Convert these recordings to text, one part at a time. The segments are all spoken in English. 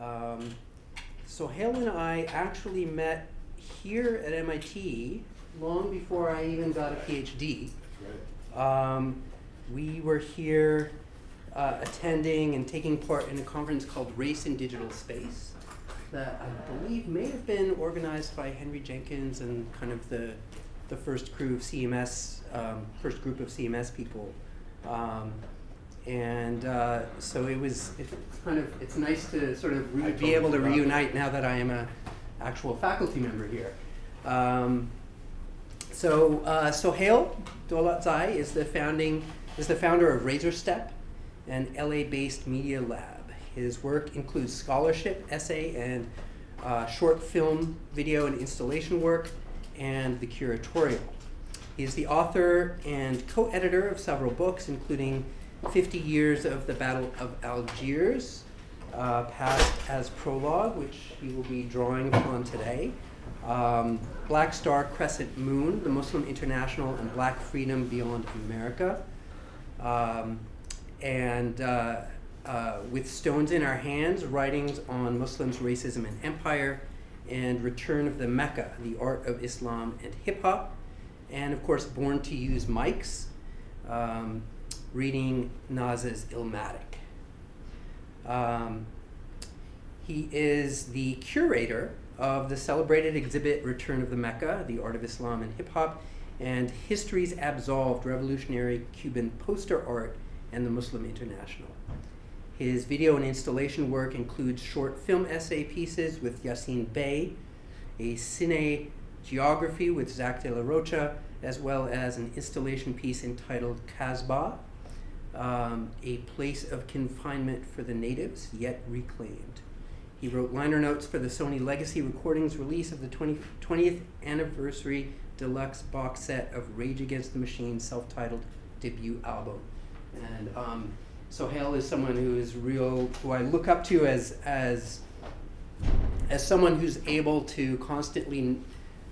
Um, Hale and I actually met here at MIT long before I even got a PhD. Um, we were here uh, attending and taking part in a conference called Race in Digital Space that I believe may have been organized by Henry Jenkins and kind of the, the first crew of CMS, um, first group of CMS people. Um, and uh, so it was it's kind of it's nice to sort of re- be able to reunite now that I am a actual faculty member here. Um, so uh, Sohail Daulatzai is the founding is the founder of RazorStep, an LA-based media lab. His work includes scholarship, essay, and uh, short film, video, and installation work, and the curatorial. He is the author and co-editor of several books, including 50 Years of the Battle of Algiers, uh, passed as prologue, which he will be drawing upon today. Um, Black Star Crescent Moon, the Muslim International, and Black Freedom Beyond America. Um, and uh, uh, With Stones in Our Hands, Writings on Muslims, Racism, and Empire, and Return of the Mecca, The Art of Islam and Hip Hop. And of course, Born to Use Mics. Um, reading Nas's Illmatic. Um, he is the curator of the celebrated exhibit Return of the Mecca, The Art of Islam and Hip Hop, and History's Absolved Revolutionary Cuban Poster Art and the Muslim International. His video and installation work includes short film essay pieces with Yasiin Bey, a cine geography with Zach de la Rocha, as well as an installation piece entitled Casbah, um, a place of confinement for the natives, yet reclaimed. He wrote liner notes for the Sony Legacy Recordings release of the 20, 20th anniversary deluxe box set of Rage Against the Machine self titled debut album. And um, Hale is someone who is real, who I look up to as, as, as someone who's able to constantly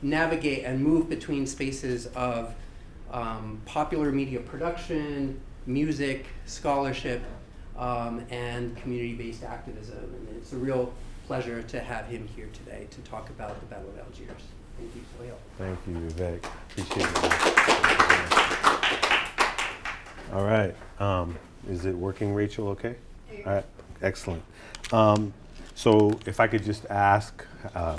navigate and move between spaces of um, popular media production, music, scholarship, um, and community-based activism. And it's a real pleasure to have him here today to talk about the Battle of Algiers. Thank you, Sohail. Thank you, Vivek. Appreciate it. All right. Um, is it working, Rachel? Okay. All right. Excellent. Um, so, if I could just ask, uh,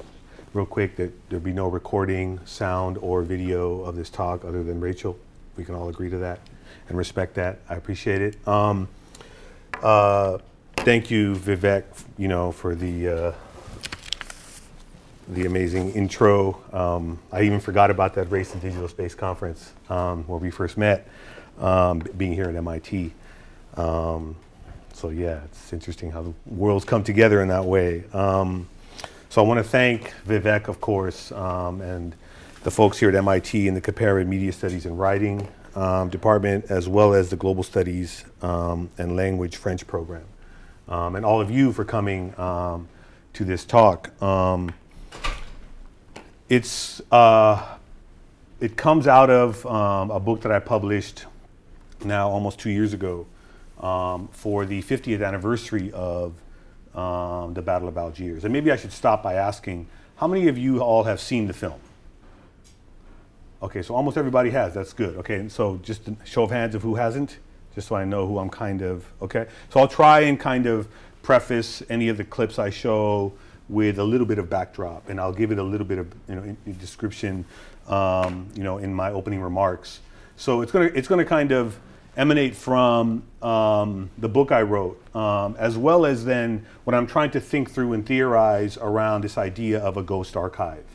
real quick, that there be no recording, sound, or video of this talk other than Rachel. We can all agree to that and respect that. I appreciate it. Um, uh, thank you, Vivek. You know for the uh, the amazing intro. Um, I even forgot about that Race and Digital Space conference um, where we first met, um, being here at MIT. Um, so yeah, it's interesting how the worlds come together in that way. Um, so I want to thank Vivek, of course, and the folks here at MIT in the Comparative Media Studies and Writing um, department, as well as the Global Studies um, and Language French program. Um, and all of you for coming um, to this talk. Um, it's, uh, it comes out of um, a book that I published now almost two years ago for the 50th anniversary of the Battle of Algiers. And maybe I should stop by asking how many of you all have seen the film? Okay, so almost everybody has. That's good. Okay, and so just show of hands of who hasn't, just so I know who I'm kind of. Okay, so I'll try and kind of preface any of the clips I show with a little bit of backdrop, and I'll give it a little bit of you know in, in description, um, you know, in my opening remarks. So it's gonna it's gonna kind of emanate from um, the book I wrote, um, as well as then what I'm trying to think through and theorize around this idea of a ghost archive.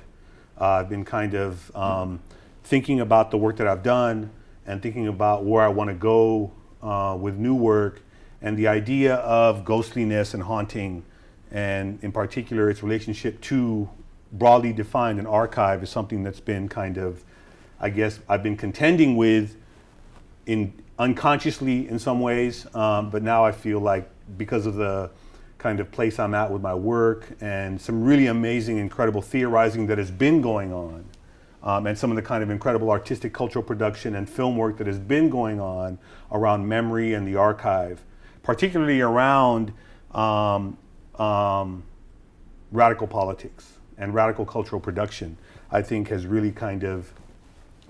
Uh, I've been kind of um, thinking about the work that I've done and thinking about where I want to go uh, with new work and the idea of ghostliness and haunting, and in particular its relationship to broadly defined an archive is something that's been kind of, I guess, I've been contending with in unconsciously in some ways, um, but now I feel like because of the kind of place I'm at with my work and some really amazing, incredible theorizing that has been going on um, and some of the kind of incredible artistic cultural production and film work that has been going on around memory and the archive, particularly around um, um, radical politics and radical cultural production, I think has really kind of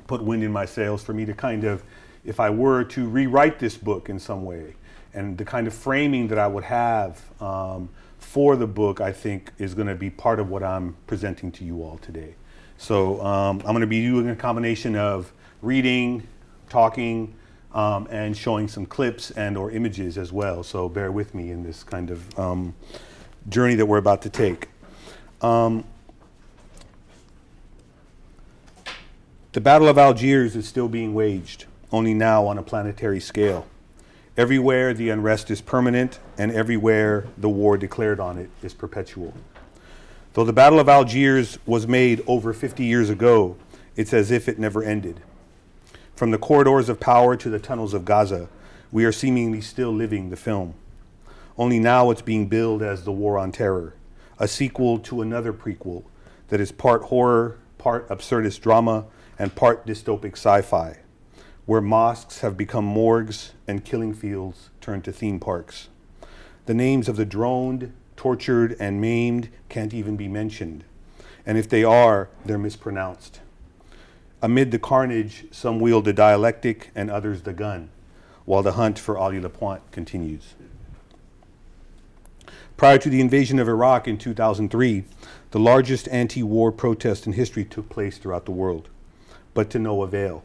put wind in my sails for me to kind of, if I were to rewrite this book in some way, and the kind of framing that I would have um, for the book, I think, is going to be part of what I'm presenting to you all today. So um, I'm going to be doing a combination of reading, talking, um, and showing some clips and or images as well. So bear with me in this kind of um, journey that we're about to take. Um, the Battle of Algiers is still being waged, only now on a planetary scale. Everywhere the unrest is permanent, and everywhere the war declared on it is perpetual. Though the Battle of Algiers was made over 50 years ago, it's as if it never ended. From the corridors of power to the tunnels of Gaza, we are seemingly still living the film. Only now it's being billed as The War on Terror, a sequel to another prequel that is part horror, part absurdist drama, and part dystopic sci fi where mosques have become morgues and killing fields turned to theme parks. The names of the droned, tortured, and maimed can't even be mentioned. And if they are, they're mispronounced. Amid the carnage, some wield the dialectic and others the gun, while the hunt for Ali La Pointe continues. Prior to the invasion of Iraq in 2003, the largest anti war protest in history took place throughout the world, but to no avail.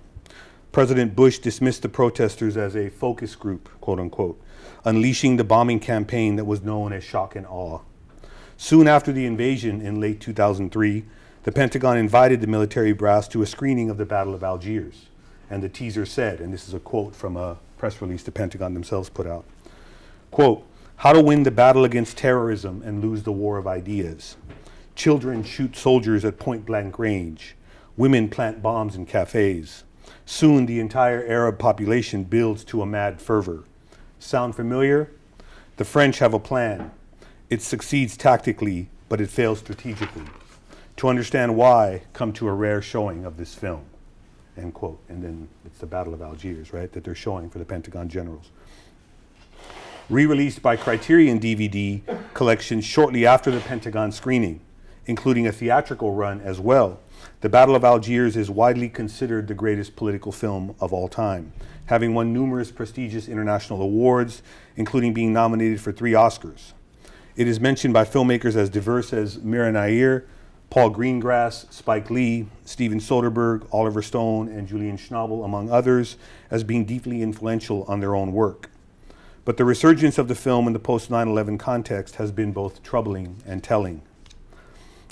President Bush dismissed the protesters as a focus group, quote unquote, unleashing the bombing campaign that was known as shock and awe. Soon after the invasion in late 2003, the Pentagon invited the military brass to a screening of the Battle of Algiers. And the teaser said, and this is a quote from a press release the Pentagon themselves put out quote, How to win the battle against terrorism and lose the war of ideas. Children shoot soldiers at point blank range. Women plant bombs in cafes. Soon the entire Arab population builds to a mad fervor. Sound familiar? The French have a plan. It succeeds tactically, but it fails strategically. To understand why, come to a rare showing of this film. End quote. And then it's the Battle of Algiers, right, that they're showing for the Pentagon generals. Re released by Criterion DVD collection shortly after the Pentagon screening, including a theatrical run as well the Battle of Algiers is widely considered the greatest political film of all time, having won numerous prestigious international awards, including being nominated for three Oscars. It is mentioned by filmmakers as diverse as Mira Nair, Paul Greengrass, Spike Lee, Steven Soderbergh, Oliver Stone, and Julian Schnabel, among others, as being deeply influential on their own work. But the resurgence of the film in the post 9 11 context has been both troubling and telling.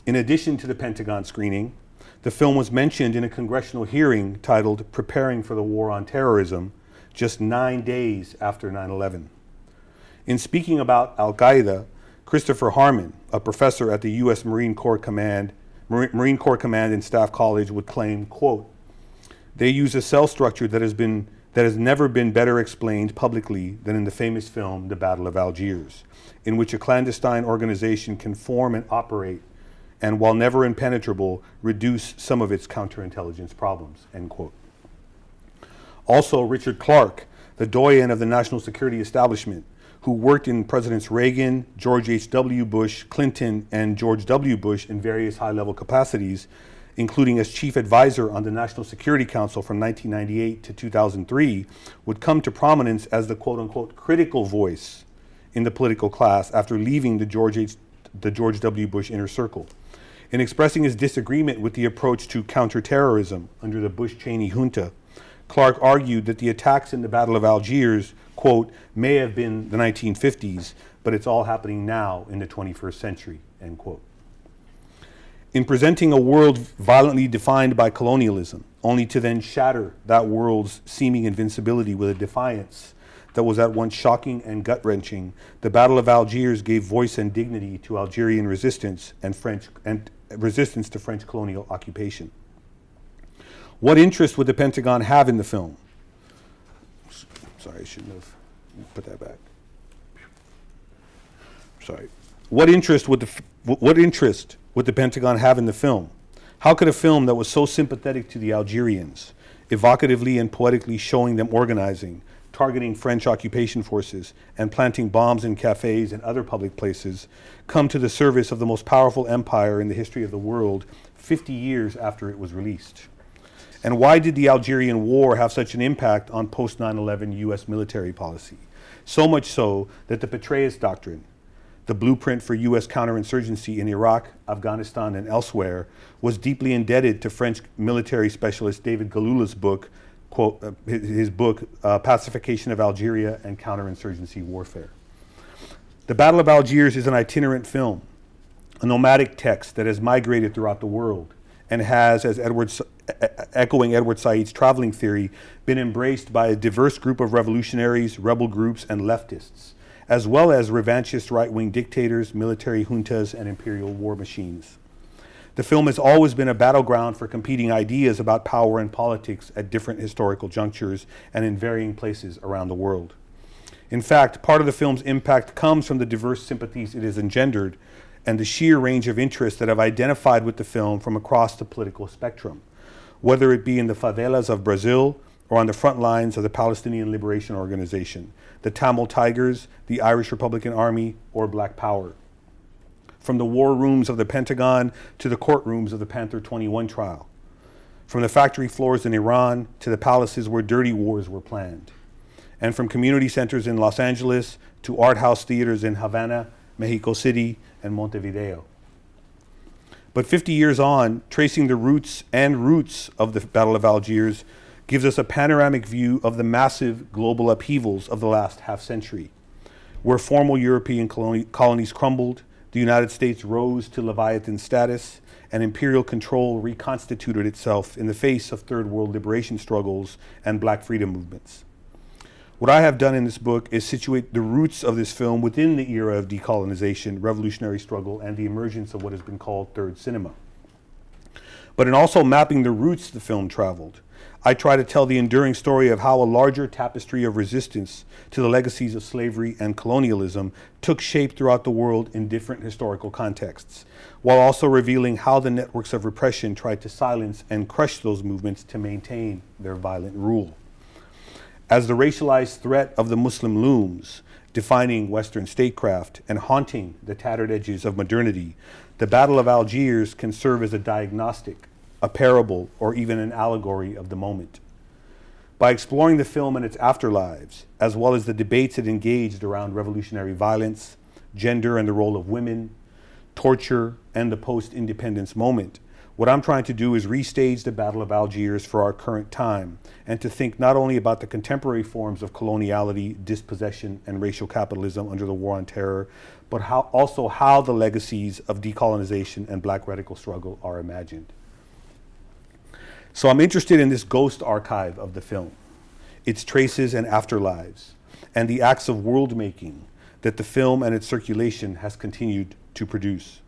In addition to the Pentagon screening, the film was mentioned in a congressional hearing titled Preparing for the War on Terrorism, just nine days after 9 11. In speaking about Al Qaeda, Christopher Harmon, a professor at the U.S. Marine Corps Command, Marine Corps Command and Staff College, would claim, quote, they use a cell structure that has been that has never been better explained publicly than in the famous film The Battle of Algiers, in which a clandestine organization can form and operate and while never impenetrable, reduce some of its counterintelligence problems, end quote. Also, Richard Clarke, the doyen of the national security establishment, who worked in Presidents Reagan, George H.W. Bush, Clinton, and George W. Bush in various high level capacities, including as chief advisor on the National Security Council from 1998 to 2003, would come to prominence as the quote unquote critical voice in the political class after leaving the George, H, the George W. Bush inner circle. In expressing his disagreement with the approach to counterterrorism under the Bush Cheney junta, Clarke argued that the attacks in the Battle of Algiers, quote, may have been the 1950s, but it's all happening now in the 21st century, end quote. In presenting a world violently defined by colonialism, only to then shatter that world's seeming invincibility with a defiance that was at once shocking and gut wrenching, the Battle of Algiers gave voice and dignity to Algerian resistance and French and resistance to French colonial occupation. What interest would the Pentagon have in the film? Sorry, I shouldn't have put that back. Sorry. What interest would the what interest would the Pentagon have in the film? How could a film that was so sympathetic to the Algerians, evocatively and poetically showing them organizing, targeting French occupation forces and planting bombs in cafes and other public places come to the service of the most powerful empire in the history of the world 50 years after it was released? And why did the Algerian War have such an impact on post 9 11 US military policy? So much so that the Petraeus Doctrine, the blueprint for US counterinsurgency in Iraq, Afghanistan, and elsewhere, was deeply indebted to French military specialist David Galula's book, quote, uh, his book, uh, Pacification of Algeria and Counterinsurgency Warfare. The Battle of Algiers is an itinerant film, a nomadic text that has migrated throughout the world and has, as Edward, echoing Edward Said's traveling theory, been embraced by a diverse group of revolutionaries, rebel groups, and leftists, as well as revanchist right wing dictators, military juntas, and imperial war machines. The film has always been a battleground for competing ideas about power and politics at different historical junctures and in varying places around the world. In fact, part of the film's impact comes from the diverse sympathies it has engendered and the sheer range of interests that have identified with the film from across the political spectrum whether it be in the favelas of Brazil or on the front lines of the Palestinian Liberation Organization, the Tamil Tigers, the Irish Republican Army, or Black Power. From the war rooms of the Pentagon to the courtrooms of the Panther 21 trial. From the factory floors in Iran to the palaces where dirty wars were planned. And from community centers in Los Angeles to art house theaters in Havana, Mexico City, and Montevideo. But 50 years on, tracing the roots and roots of the Battle of Algiers gives us a panoramic view of the massive global upheavals of the last half century, where formal European coloni- colonies crumbled, the United States rose to Leviathan status, and imperial control reconstituted itself in the face of third world liberation struggles and black freedom movements. What I have done in this book is situate the roots of this film within the era of decolonization, revolutionary struggle, and the emergence of what has been called third cinema. But in also mapping the routes the film traveled, I try to tell the enduring story of how a larger tapestry of resistance to the legacies of slavery and colonialism took shape throughout the world in different historical contexts, while also revealing how the networks of repression tried to silence and crush those movements to maintain their violent rule. As the racialized threat of the Muslim looms, defining Western statecraft and haunting the tattered edges of modernity, the Battle of Algiers can serve as a diagnostic, a parable, or even an allegory of the moment. By exploring the film and its afterlives, as well as the debates it engaged around revolutionary violence, gender and the role of women, torture, and the post independence moment, what I'm trying to do is restage the Battle of Algiers for our current time and to think not only about the contemporary forms of coloniality, dispossession, and racial capitalism under the War on Terror, but how, also how the legacies of decolonization and black radical struggle are imagined. So I'm interested in this ghost archive of the film, its traces and afterlives, and the acts of world making that the film and its circulation has continued to produce.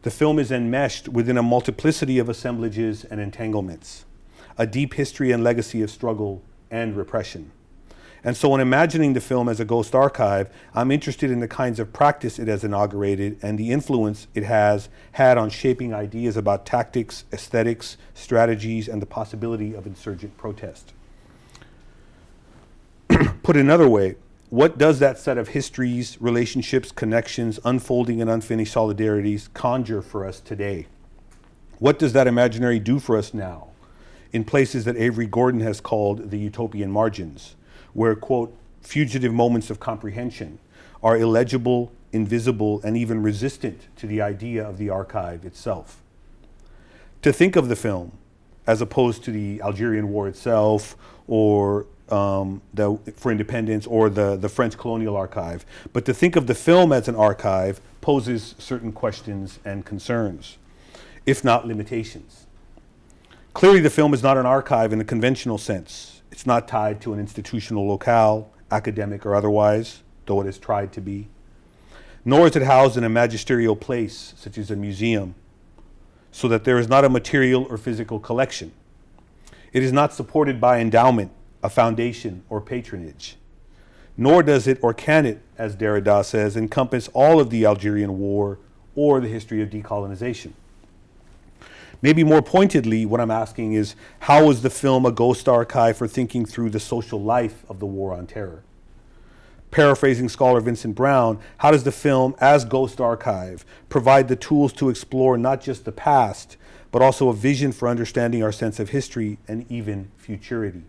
The film is enmeshed within a multiplicity of assemblages and entanglements, a deep history and legacy of struggle and repression. And so, in imagining the film as a ghost archive, I'm interested in the kinds of practice it has inaugurated and the influence it has had on shaping ideas about tactics, aesthetics, strategies, and the possibility of insurgent protest. Put another way, what does that set of histories, relationships, connections, unfolding and unfinished solidarities conjure for us today? What does that imaginary do for us now in places that Avery Gordon has called the utopian margins, where, quote, fugitive moments of comprehension are illegible, invisible, and even resistant to the idea of the archive itself? To think of the film as opposed to the Algerian War itself or um, the, for independence or the, the French colonial archive. But to think of the film as an archive poses certain questions and concerns, if not limitations. Clearly, the film is not an archive in the conventional sense. It's not tied to an institutional locale, academic or otherwise, though it has tried to be. Nor is it housed in a magisterial place, such as a museum, so that there is not a material or physical collection. It is not supported by endowment a foundation or patronage. Nor does it or can it, as Derrida says, encompass all of the Algerian War or the history of decolonization. Maybe more pointedly, what I'm asking is how is the film a ghost archive for thinking through the social life of the war on terror? Paraphrasing scholar Vincent Brown, how does the film, as Ghost Archive, provide the tools to explore not just the past, but also a vision for understanding our sense of history and even futurity?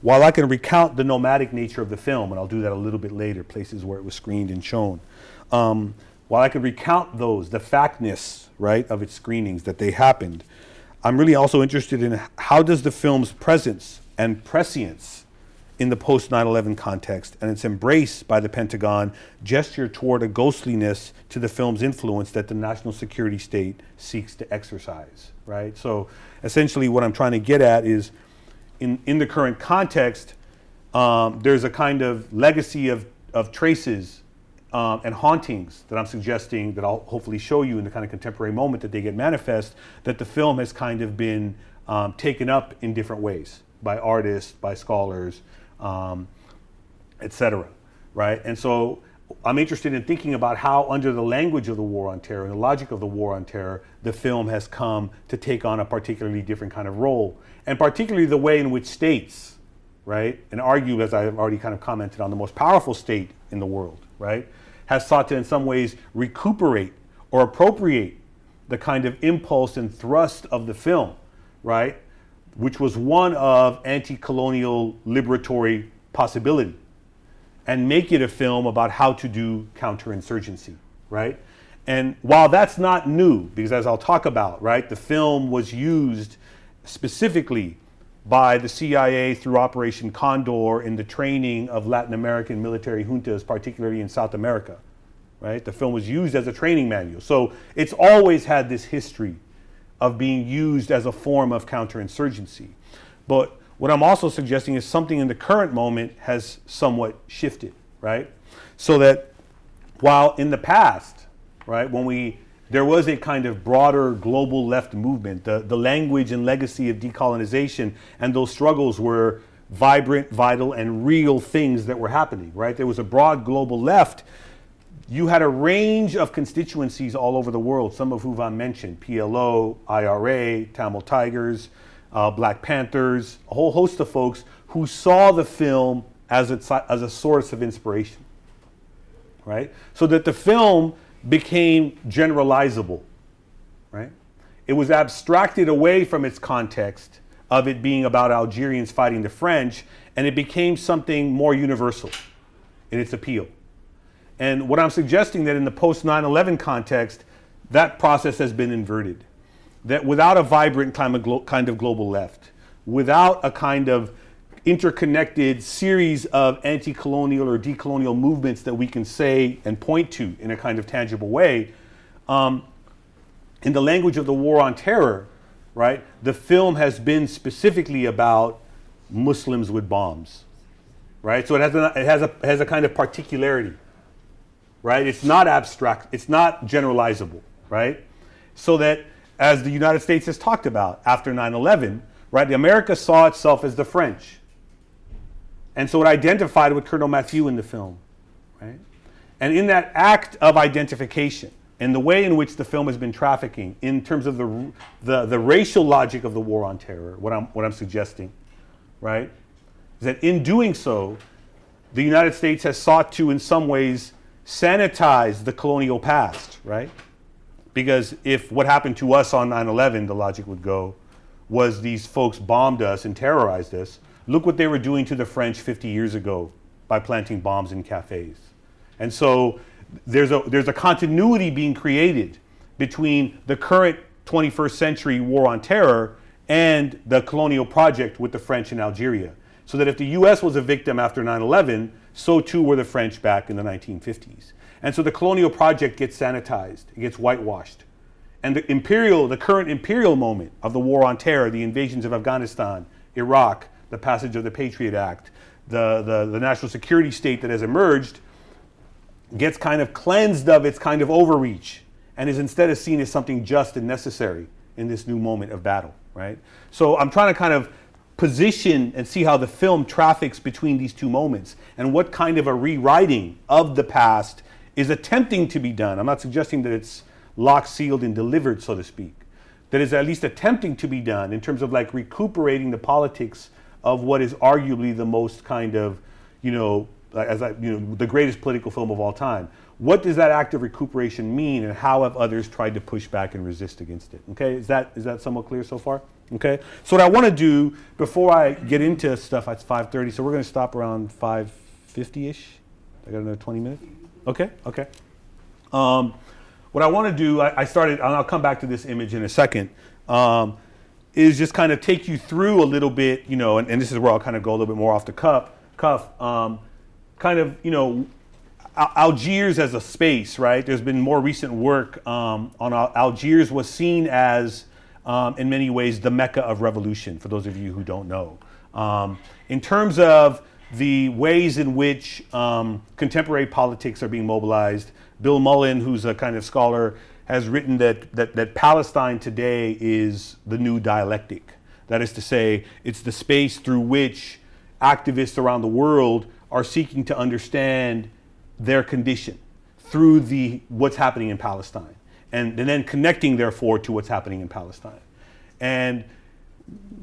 While I can recount the nomadic nature of the film, and I'll do that a little bit later, places where it was screened and shown, um, while I could recount those, the factness, right, of its screenings, that they happened, I'm really also interested in how does the film's presence and prescience in the post 9 11 context and its embrace by the Pentagon gesture toward a ghostliness to the film's influence that the national security state seeks to exercise, right? So essentially, what I'm trying to get at is in, in the current context, um, there's a kind of legacy of, of traces um, and hauntings that I'm suggesting that I'll hopefully show you in the kind of contemporary moment that they get manifest, that the film has kind of been um, taken up in different ways by artists, by scholars, um, etc. Right? And so I'm interested in thinking about how, under the language of the war on terror and the logic of the war on terror, the film has come to take on a particularly different kind of role, and particularly the way in which states, right, and argue, as I've already kind of commented on, the most powerful state in the world, right, has sought to, in some ways, recuperate or appropriate the kind of impulse and thrust of the film, right, which was one of anti colonial liberatory possibility, and make it a film about how to do counterinsurgency, right? And while that's not new, because as I'll talk about, right, the film was used specifically by the CIA through Operation Condor in the training of Latin American military juntas, particularly in South America. Right? The film was used as a training manual. So it's always had this history of being used as a form of counterinsurgency. But what I'm also suggesting is something in the current moment has somewhat shifted, right? So that while in the past, right, when we there was a kind of broader global left movement, the, the language and legacy of decolonization and those struggles were vibrant, vital, and real things that were happening, right? There was a broad global left you had a range of constituencies all over the world, some of whom I mentioned PLO, IRA, Tamil Tigers, uh, Black Panthers, a whole host of folks who saw the film as a, as a source of inspiration. Right? So that the film became generalizable. Right? It was abstracted away from its context of it being about Algerians fighting the French, and it became something more universal in its appeal. And what I'm suggesting that in the post 9 11 context, that process has been inverted. That without a vibrant kind of global left, without a kind of interconnected series of anti colonial or decolonial movements that we can say and point to in a kind of tangible way, um, in the language of the war on terror, right, the film has been specifically about Muslims with bombs, right? So it has a, it has a, has a kind of particularity right? It's not abstract, it's not generalizable, right? So that as the United States has talked about after 9 11, right, America saw itself as the French. And so it identified with Colonel Mathieu in the film, right? And in that act of identification, and the way in which the film has been trafficking in terms of the, the, the racial logic of the war on terror, what I'm, what I'm suggesting, right, is that in doing so, the United States has sought to, in some ways, sanitize the colonial past, right? Because if what happened to us on 9 11, the logic would go, was these folks bombed us and terrorized us, look what they were doing to the French 50 years ago by planting bombs in cafes. And so there's a, there's a continuity being created between the current 21st century war on terror and the colonial project with the French in Algeria. So that if the US was a victim after 9 11, so too were the French back in the 1950s. And so the colonial project gets sanitized, it gets whitewashed. And the imperial, the current imperial moment of the war on terror, the invasions of Afghanistan, Iraq, the passage of the Patriot Act, the, the, the national security state that has emerged, gets kind of cleansed of its kind of overreach and is instead of seen as something just and necessary in this new moment of battle, right? So I'm trying to kind of position and see how the film traffics between these two moments and what kind of a rewriting of the past is attempting to be done. I'm not suggesting that it's locked, sealed, and delivered, so to speak. that is at least attempting to be done in terms of like recuperating the politics of what is arguably the most kind of, you know, as I, you know, the greatest political film of all time. What does that act of recuperation mean, and how have others tried to push back and resist against it? Okay, is that is that somewhat clear so far? Okay, so what I want to do before I get into stuff, it's 5:30, so we're going to stop around 5:50ish. I got another 20 minutes. Okay, okay. Um, what I want to do, I, I, started, and I'll come back to this image in a second, um, is just kind of take you through a little bit, you know, and, and, this is where I'll kind of go a little bit more off the cuff, cuff um, kind of, you know, Algiers as a space, right? There's been more recent work um, on Algiers was seen as, um, in many ways, the mecca of revolution. For those of you who don't know, um, in terms of the ways in which um, contemporary politics are being mobilized, Bill Mullen, who's a kind of scholar, has written that, that, that Palestine today is the new dialectic. That is to say, it's the space through which activists around the world are seeking to understand their condition through the what's happening in Palestine, and, and then connecting therefore to what's happening in Palestine. And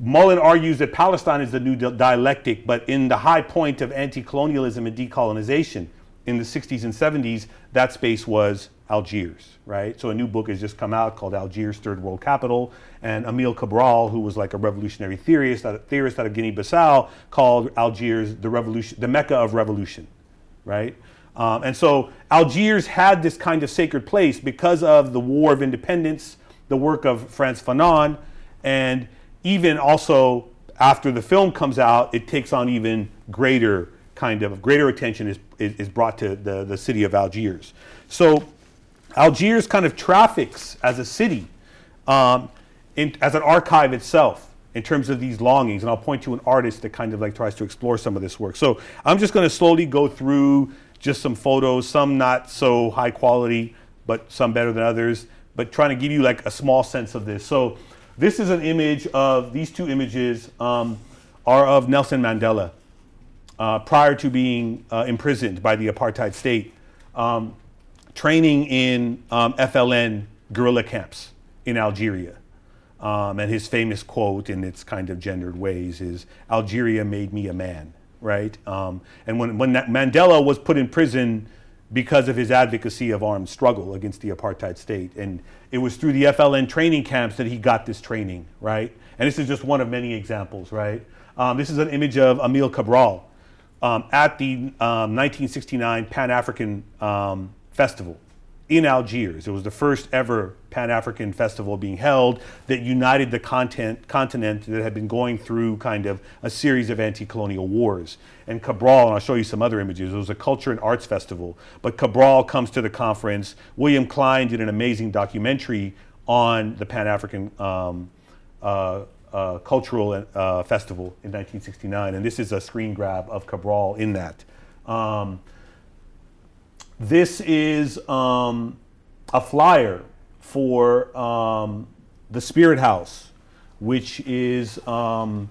Mullen argues that Palestine is the new dialectic, but in the high point of anti-colonialism and decolonization in the 60s and 70s, that space was Algiers, right? So a new book has just come out called Algiers, Third World Capital, and Amilcar Cabral, who was like a revolutionary theorist, a theorist out of Guinea-Bissau, called Algiers the revolution, the Mecca of revolution, right? Um, and so Algiers had this kind of sacred place because of the War of Independence, the work of Frantz Fanon, and even also after the film comes out, it takes on even greater kind of greater attention is, is, is brought to the, the city of Algiers. So Algiers kind of traffics as a city, um, in, as an archive itself in terms of these longings. And I'll point to an artist that kind of like tries to explore some of this work. So I'm just going to slowly go through just some photos, some not so high quality, but some better than others, but trying to give you like a small sense of this. So this is an image of, these two images um, are of Nelson Mandela uh, prior to being uh, imprisoned by the apartheid state, um, training in um, FLN guerrilla camps in Algeria. Um, and his famous quote in its kind of gendered ways is Algeria made me a man right? Um, and when, when Mandela was put in prison because of his advocacy of armed struggle against the apartheid state, and it was through the FLN training camps that he got this training, right? And this is just one of many examples, right? Um, this is an image of Emil Cabral um, at the 1969 um, Pan African um, Festival in Algiers. It was the first ever Pan African festival being held that united the content, continent that had been going through kind of a series of anti colonial wars. And Cabral, and I'll show you some other images, it was a culture and arts festival. But Cabral comes to the conference. William Klein did an amazing documentary on the Pan African um, uh, uh, Cultural uh, Festival in 1969. And this is a screen grab of Cabral in that. Um, this is um, a flyer for um, the Spirit House, which is um,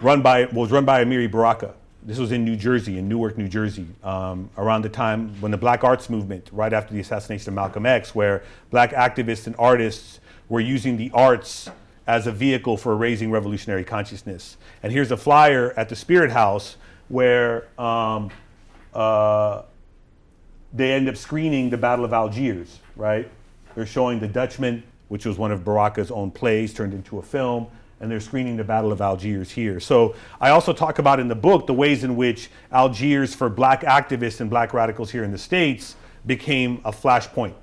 run by was run by Amiri Baraka. This was in New Jersey, in Newark, New Jersey, um, around the time when the Black Arts Movement, right after the assassination of Malcolm X, where black activists and artists were using the arts as a vehicle for raising revolutionary consciousness. And here's a flyer at the Spirit House where um, uh, they end up screening the Battle of Algiers, right? They're showing The Dutchman, which was one of Baraka's own plays turned into a film, and they're screening the Battle of Algiers here. So I also talk about in the book the ways in which Algiers for black activists and black radicals here in the States became a flashpoint,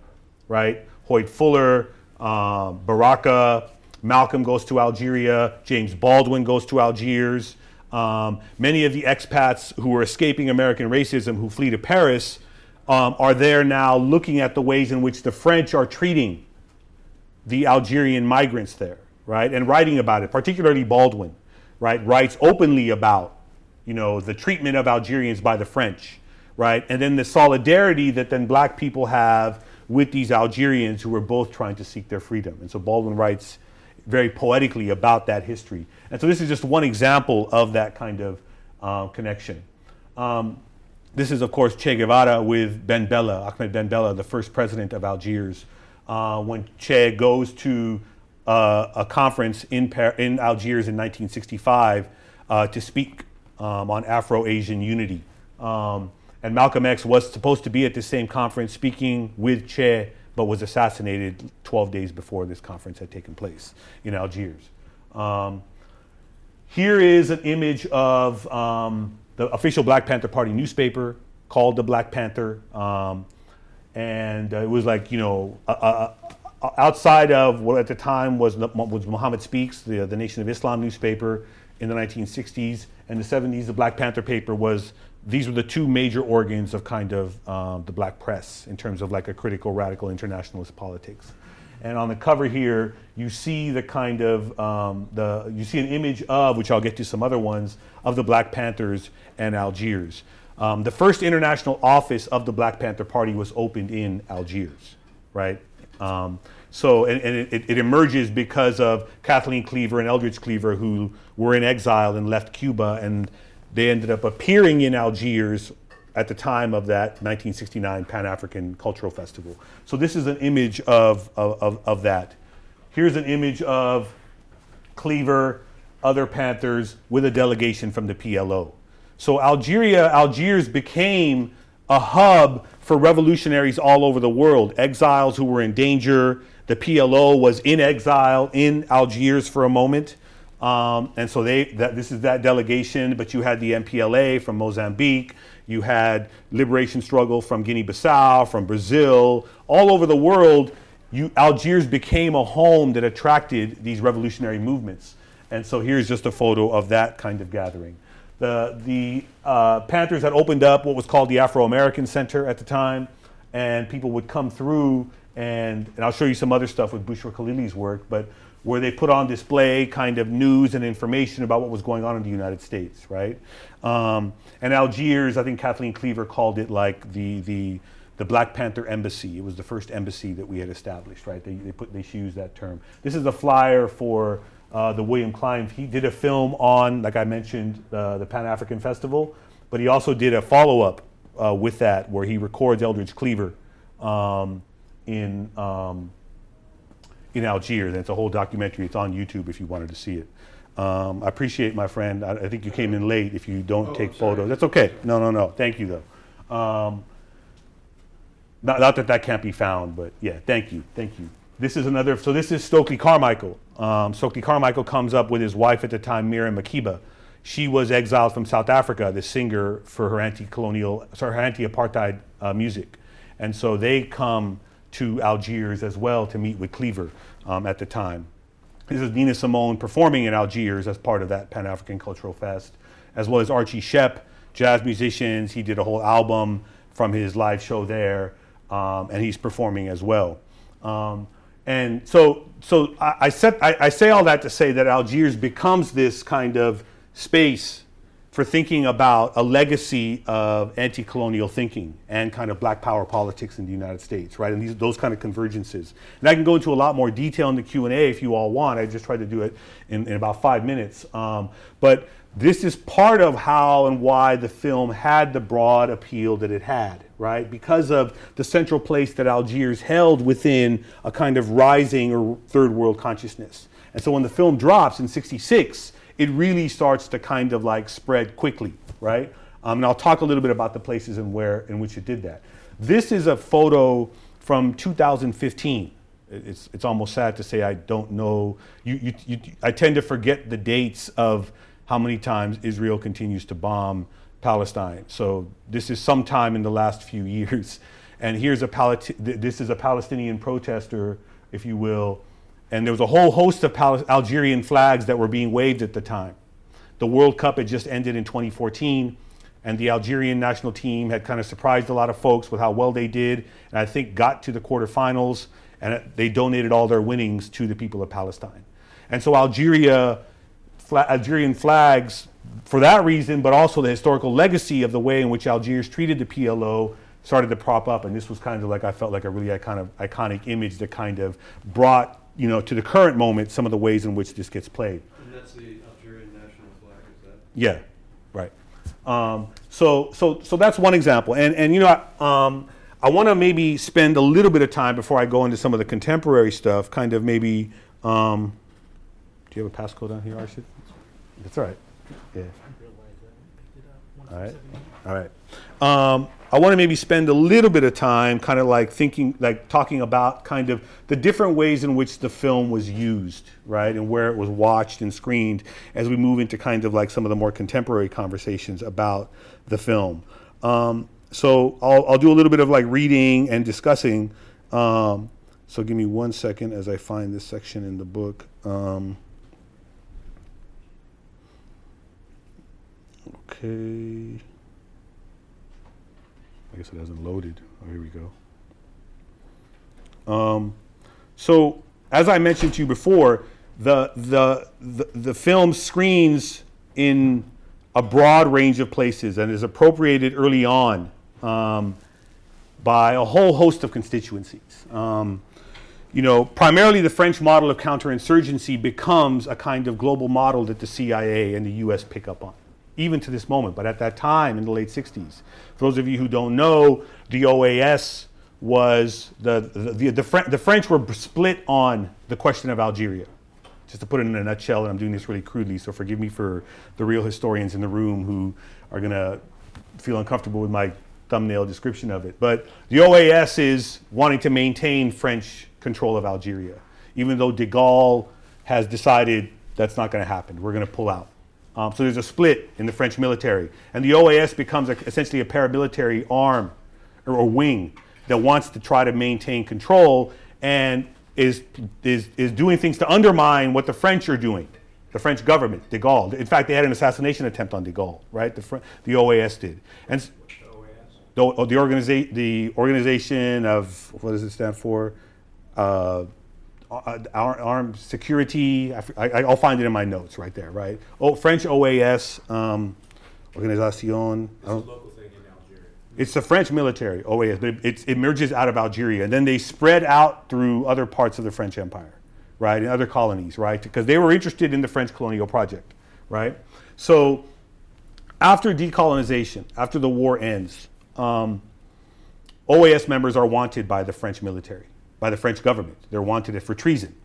right? Hoyt Fuller, uh, Baraka, Malcolm goes to Algeria, James Baldwin goes to Algiers. Um, many of the expats who were escaping American racism who flee to Paris um, are there now looking at the ways in which the French are treating the Algerian migrants there, right? And writing about it, particularly Baldwin, right? Writes openly about, you know, the treatment of Algerians by the French, right? And then the solidarity that then black people have with these Algerians who are both trying to seek their freedom. And so Baldwin writes very poetically about that history. And so this is just one example of that kind of uh, connection. Um, this is, of course, Che Guevara with Ben Bella, Ahmed Ben Bella, the first president of Algiers. Uh, when Che goes to uh, a conference in, Par- in Algiers in 1965 uh, to speak um, on Afro Asian unity. Um, and Malcolm X was supposed to be at the same conference speaking with Che, but was assassinated 12 days before this conference had taken place in Algiers. Um, here is an image of um, the official Black Panther Party newspaper called the Black Panther. Um, and uh, it was like, you know, uh, uh, outside of what at the time was, was Muhammad Speaks, the, the Nation of Islam newspaper in the 1960s and the 70s, the Black Panther paper was these were the two major organs of kind of um, the black press in terms of like a critical radical internationalist politics. And on the cover here, you see the kind of um, the you see an image of which I'll get to some other ones of the Black Panthers and Algiers. Um, the first international office of the Black Panther Party was opened in Algiers, right? Um, so, and, and it, it, emerges because of Kathleen Cleaver and Eldridge Cleaver, who were in exile and left Cuba, and they ended up appearing in Algiers at the time of that 1969 Pan African Cultural Festival. So, this is an image of, of, of, of that. Here's an image of Cleaver, other Panthers, with a delegation from the PLO. So, Algeria, Algiers became a hub for revolutionaries all over the world, exiles who were in danger. The PLO was in exile in Algiers for a moment. Um, and so they that, this is that delegation, but you had the MPLA from Mozambique, you had liberation struggle from Guinea-Bissau, from Brazil, all over the world. You, Algiers became a home that attracted these revolutionary movements. And so here's just a photo of that kind of gathering. The, the uh, Panthers had opened up what was called the Afro American Center at the time, and people would come through, and, and I'll show you some other stuff with Bouchra Khalili's work, but where they put on display kind of news and information about what was going on in the United States, right? Um, and Algiers, I think Kathleen Cleaver called it like the, the, the Black Panther Embassy. It was the first embassy that we had established, right? They, they, put, they used that term. This is a flyer for uh, the William Klein. He did a film on, like I mentioned, uh, the Pan African Festival, but he also did a follow up uh, with that where he records Eldridge Cleaver um, in, um, in Algiers. And it's a whole documentary. It's on YouTube if you wanted to see it. Um, I appreciate my friend. I, I, think you came in late. If you don't oh, take photos, that's okay. No, no, no. Thank you though. Um, not, not that that can't be found, but yeah, thank you, thank you. This is another. So this is Stokely Carmichael. Um, Stokely Carmichael comes up with his wife at the time, Miriam Makeba. She was exiled from South Africa, the singer for her anti-colonial, sorry, her anti-apartheid uh, music, and so they come to Algiers as well to meet with Cleaver um, at the time. This is Nina Simone performing in Algiers as part of that Pan African Cultural Fest, as well as Archie Shepp, jazz musicians. He did a whole album from his live show there, um, and he's performing as well. Um, and so, so I, I, set, I, I say all that to say that Algiers becomes this kind of space for thinking about a legacy of anti-colonial thinking and kind of black power politics in the United States, right? And these, those kind of convergences. And I can go into a lot more detail in the Q&A if you all want. I just tried to do it in, in about five minutes. Um, but this is part of how and why the film had the broad appeal that it had, right? Because of the central place that Algiers held within a kind of rising or third world consciousness. And so when the film drops in 66, it really starts to kind of like spread quickly, right? Um, and I'll talk a little bit about the places and where in which it did that. This is a photo from 2015. It's, it's almost sad to say I don't know. You, you, you, I tend to forget the dates of how many times Israel continues to bomb Palestine. So this is sometime in the last few years. And here's a Palati- this is a Palestinian protester, if you will, and there was a whole host of Pal- Algerian flags that were being waved at the time. The World Cup had just ended in 2014, and the Algerian national team had kind of surprised a lot of folks with how well they did, and I think got to the quarterfinals, and they donated all their winnings to the people of Palestine. And so Algeria, fla- Algerian flags, for that reason, but also the historical legacy of the way in which Algiers treated the PLO started to prop up, and this was kind of like I felt like a really of iconic image that kind of brought you know, to the current moment, some of the ways in which this gets played. And that's the Algerian national flag, is that? Yeah, right. Um, so, so, so that's one example. And, and you know, um, I want to maybe spend a little bit of time before I go into some of the contemporary stuff, kind of maybe Um, do you have a passcode on here, Arshid? That's all right. Yeah. All right. All right. Um, I want to maybe spend a little bit of time kind of like thinking, like talking about kind of the different ways in which the film was used, right? And where it was watched and screened as we move into kind of like some of the more contemporary conversations about the film. Um, so I'll, I'll do a little bit of like reading and discussing. Um, so give me one second as I find this section in the book. Okay. I guess it hasn't loaded. Oh, here we go. Um, so, as I mentioned to you before, the, the, the, the film screens in a broad range of places and is appropriated early on um, by a whole host of constituencies. Um, you know, primarily the French model of counterinsurgency becomes a kind of global model that the CIA and the US pick up on even to this moment. But at that time, in the late 60s, for those of you who don't know, the OAS was the the, the, the, the French were split on the question of Algeria. Just to put it in a nutshell, and I'm doing this really crudely, so forgive me for the real historians in the room who are going to feel uncomfortable with my thumbnail description of it. But the OAS is wanting to maintain French control of Algeria, even though de Gaulle has decided that's not going to happen. We're going to pull out. Um, so there's a split in the French military. And the OAS becomes a, essentially a paramilitary arm or, or, wing that wants to try to maintain control and is, is, is doing things to undermine what the French are doing, the French government, de Gaulle. In fact, they had an assassination attempt on de Gaulle, right? The, the OAS did. And the, the, organiza- the organization of, what does it stand for? Uh, armed security. I, will find it in my notes right there, right? Oh, French OAS, um, Organisation. It's a local thing in Algeria. It's the French military, OAS, but it, it, emerges out of Algeria. And then they spread out through other parts of the French Empire, right? And other colonies, right? Because they were interested in the French colonial project, right? So after decolonization, after the war ends, um, OAS members are wanted by the French military by the French government. They're wanted for treason.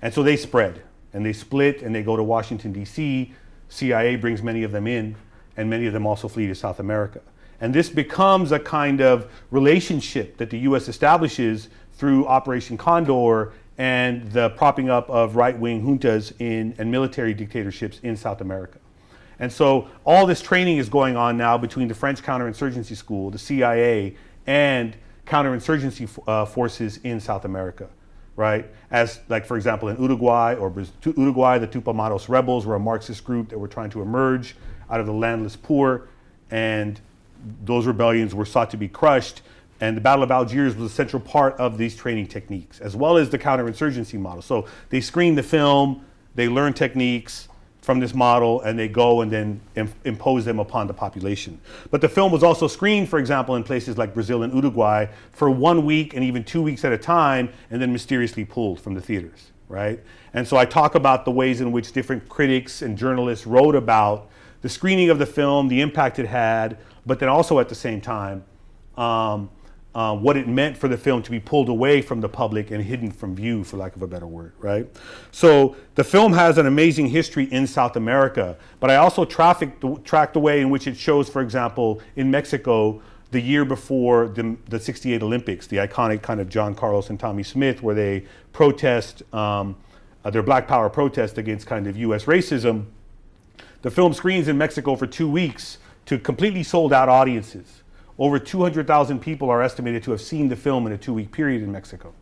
And so they spread and they split and they go to Washington, D.C. CIA brings many of them in, and many of them also flee to South America. And this becomes a kind of relationship that the U.S. establishes through Operation Condor and the propping up of right wing juntas in, and military dictatorships in South America. And so all this training is going on now between the French counterinsurgency school, the CIA, and counterinsurgency uh, forces in South America, right? As, like, for example, in Uruguay or Uruguay, the Tupamaros rebels were a Marxist group that were trying to emerge out of the landless poor, and those rebellions were sought to be crushed. And the Battle of Algiers was a central part of these training techniques, as well as the counterinsurgency model. So they screen the film, they learn techniques, from this model and they go and then Im- impose them upon the population. But the film was also screened, for example, in places like Brazil and Uruguay for one week and even two weeks at a time and then mysteriously pulled from the theaters, right? And so I talk about the ways in which different critics and journalists wrote about the screening of the film, the impact it had, but then also at the same time, um, uh, what it meant for the film to be pulled away from the public and hidden from view, for lack of a better word, right? So the film has an amazing history in South America, but I also trafficked, tracked the way in which it shows, for example, in Mexico, the year before the, the 68 Olympics, the iconic kind of John Carlos and Tommie Smith, where they protest um, uh, their Black Power protest against kind of US racism. The film screens in Mexico for two weeks to completely sold out audiences over 200,000 people are estimated to have seen the film in a two week period in Mexico,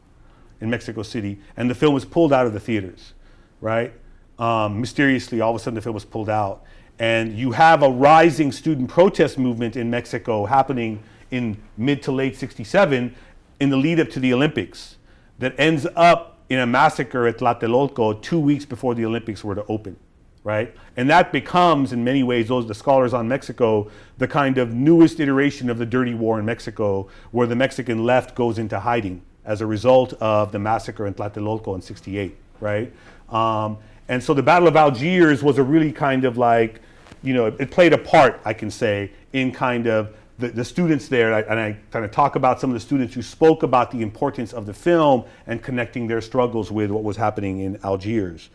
in Mexico City. And the film was pulled out of the theaters, right? Um, mysteriously, all of a sudden the film was pulled out. And you have a rising student protest movement in Mexico happening in mid to late 67 in the lead up to the Olympics that ends up in a massacre at Tlatelolco two weeks before the Olympics were to open right? And that becomes, in many ways, those the scholars on Mexico, the kind of newest iteration of the dirty war in Mexico, where the Mexican left goes into hiding as a result of the massacre in Tlatelolco in '68, right? Um, and so the Battle of Algiers was a really kind of like, you know, it played a part, I can say, in kind of the, the students there, and I kind of talk about some of the students who spoke about the importance of the film and connecting their struggles with what was happening in Algiers.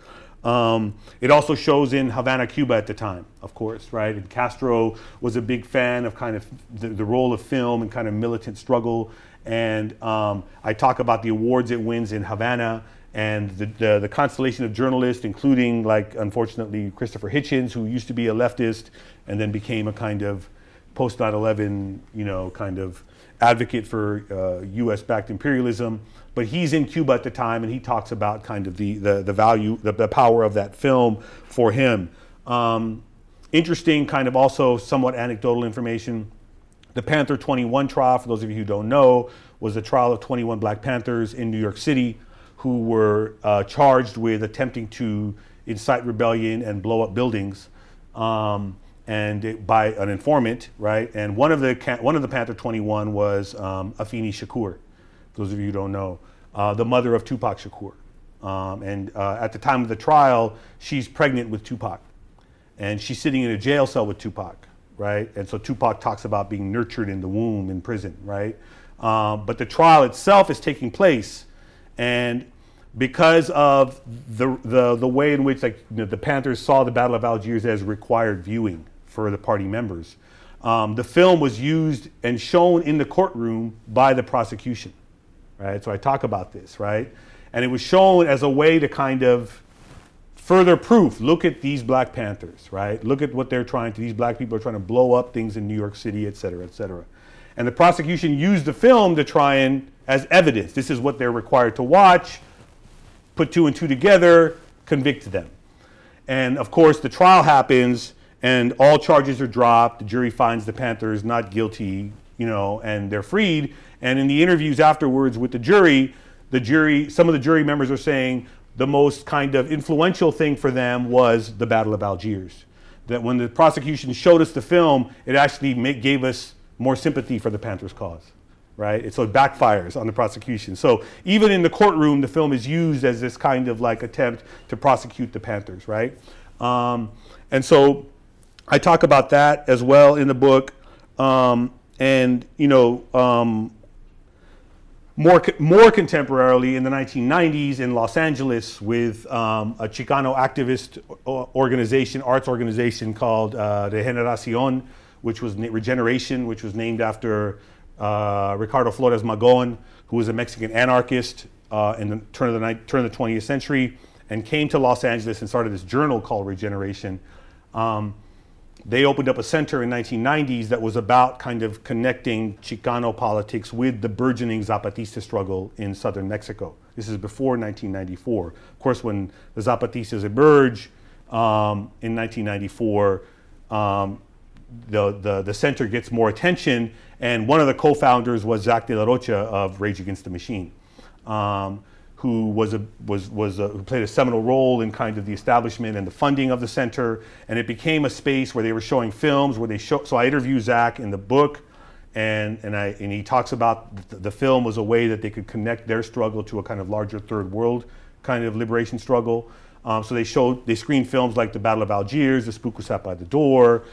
Um, it also shows in Havana, Cuba at the time, of course, right? And Castro was a big fan of kind of the, the role of film and kind of militant struggle. And um, I talk about the awards it wins in Havana and the, the, the, constellation of journalists, including, like, unfortunately, Christopher Hitchens, who used to be a leftist and then became a kind of post 9 11, you know, kind of advocate for uh, US backed imperialism but he's in Cuba at the time, and he talks about kind of the the, the value, the, the power of that film for him. Um, interesting, kind of also somewhat anecdotal information. The Panther 21 trial, for those of you who don't know, was a trial of 21 Black Panthers in New York City who were uh, charged with attempting to incite rebellion and blow up buildings. Um, and it, by an informant, right? And one of the one of the Panther 21 was um, Afeni Shakur, those of you who don't know, uh, the mother of Tupac Shakur. Um, and uh, at the time of the trial, she's pregnant with Tupac. And she's sitting in a jail cell with Tupac, right? And so Tupac talks about being nurtured in the womb in prison, right? Um, but the trial itself is taking place. And because of the, the, the way in which like, you know, the Panthers saw the Battle of Algiers as required viewing for the party members, um, the film was used and shown in the courtroom by the prosecution right? So I talk about this, right? And it was shown as a way to kind of further proof. Look at these Black Panthers, right? Look at what they're trying to. These black people are trying to blow up things in New York City, et cetera, et cetera. And the prosecution used the film to try and as evidence. This is what they're required to watch. Put two and two together, convict them. And of course, the trial happens, and all charges are dropped. The jury finds the Panthers not guilty, you know, and they're freed. And in the interviews afterwards with the jury, the jury, some of the jury members are saying the most kind of influential thing for them was the Battle of Algiers. That when the prosecution showed us the film, it actually make, gave us more sympathy for the Panthers' cause, right? so it backfires on the prosecution. So even in the courtroom, the film is used as this kind of like attempt to prosecute the Panthers, right? Um, and so I talk about that as well in the book. Um, and you know, um, more, more contemporarily in the 1990s in Los Angeles with um, a Chicano activist organization, arts organization called uh, Regeneracion, which was Regeneration, which was named after uh, Ricardo Flores Magón, who was a Mexican anarchist uh, in the turn of the, turn of the 20th century, and came to Los Angeles and started this journal called Regeneration. Um, they opened up a center in 1990s that was about kind of connecting Chicano politics with the burgeoning Zapatista struggle in southern Mexico. This is before 1994. Of course, when the Zapatistas emerge um, in 1994, um, the, the, the center gets more attention, and one of the co-founders was Zach De La Rocha of Rage Against the Machine. Um, who was a, was, was a, who played a seminal role in kind of the establishment and the funding of the center. And it became a space where they were showing films, where they show. So I interview Zach in the book, and and I and he talks about the, the film was a way that they could connect their struggle to a kind of larger third world kind of liberation struggle. Um, so they showed they screened films like the Battle of Algiers, The Spook Who Sat by the Door,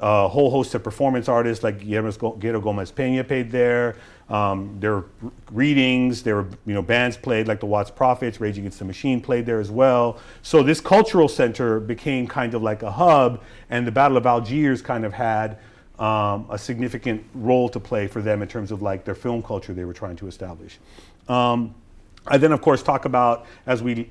a whole host of performance artists like Guillermo Gomez Pena paid there. Um, there were readings, there were you know bands played like the Watts Prophets, Rage Against the Machine played there as well. So this cultural center became kind of like a hub, and the Battle of Algiers kind of had um, a significant role to play for them in terms of like their film culture they were trying to establish. Um, I then of course talk about as we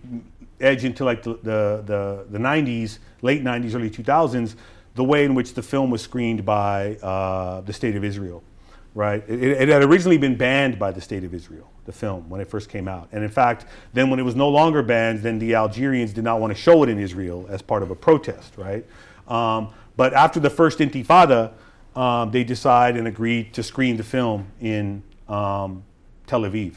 edge into like the, the, the, the 90s, late 90s, early 2000s, the way in which the film was screened by uh, the state of Israel right? It, it, had originally been banned by the state of Israel, the film, when it first came out. And in fact, then when it was no longer banned, then the Algerians did not want to show it in Israel as part of a protest, right? Um, but after the first Intifada, um, they decide and agree to screen the film in um, Tel Aviv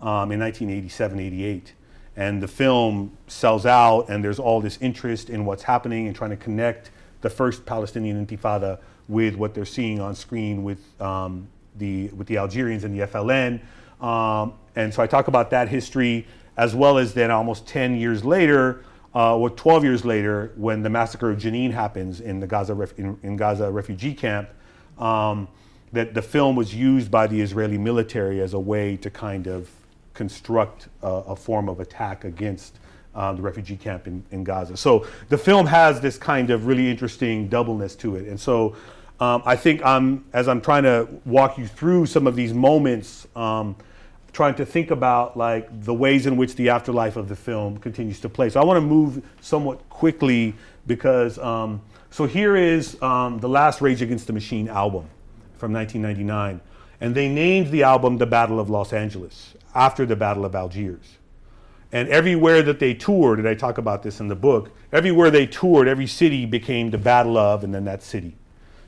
um, in 1987 88. And the film sells out, and there's all this interest in what's happening and trying to connect the first Palestinian Intifada with what they're seeing on screen with um, the with the Algerians and the FLN. Um, and so I talk about that history as well as then almost 10 years later, uh, or 12 years later, when the massacre of Jenin happens in the Gaza ref- in, in, Gaza refugee camp. Um, that the film was used by the Israeli military as a way to kind of construct a, a form of attack against um, the refugee camp in, in, Gaza. So the film has this kind of really interesting doubleness to it. And so um, I think I'm, as I'm trying to walk you through some of these moments, um, trying to think about like the ways in which the afterlife of the film continues to play. So I want to move somewhat quickly because um, so here is um, the last Rage Against the Machine album from 1999, and they named the album "The Battle of Los Angeles" after the Battle of Algiers. And everywhere that they toured, and I talk about this in the book, everywhere they toured, every city became the Battle of, and then that city.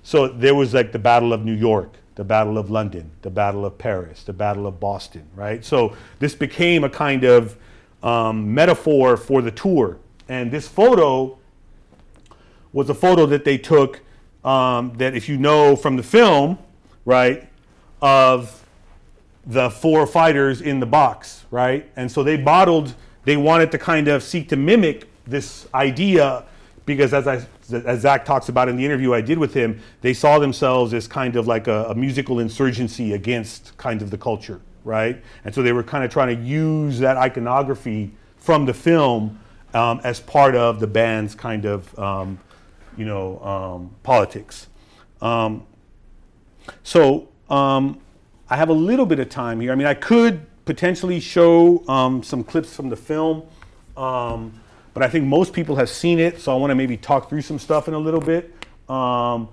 So there was like the Battle of New York, the Battle of London, the Battle of Paris, the Battle of Boston, right? So this became a kind of um, metaphor for the tour. And this photo was a photo that they took um, that, if you know from the film, right, of the four fighters in the box, right? And so they bottled, they wanted to kind of seek to mimic this idea because as I as Zach talks about in the interview I did with him, they saw themselves as kind of like a, a musical insurgency against kind of the culture, right? And so they were kind of trying to use that iconography from the film um, as part of the band's kind of um, you know um, politics. Um, so um, I have a little bit of time here. I mean, I could potentially show some clips from the film, um, but I think most people have seen it, so I want to maybe talk through some stuff in a little bit. Um,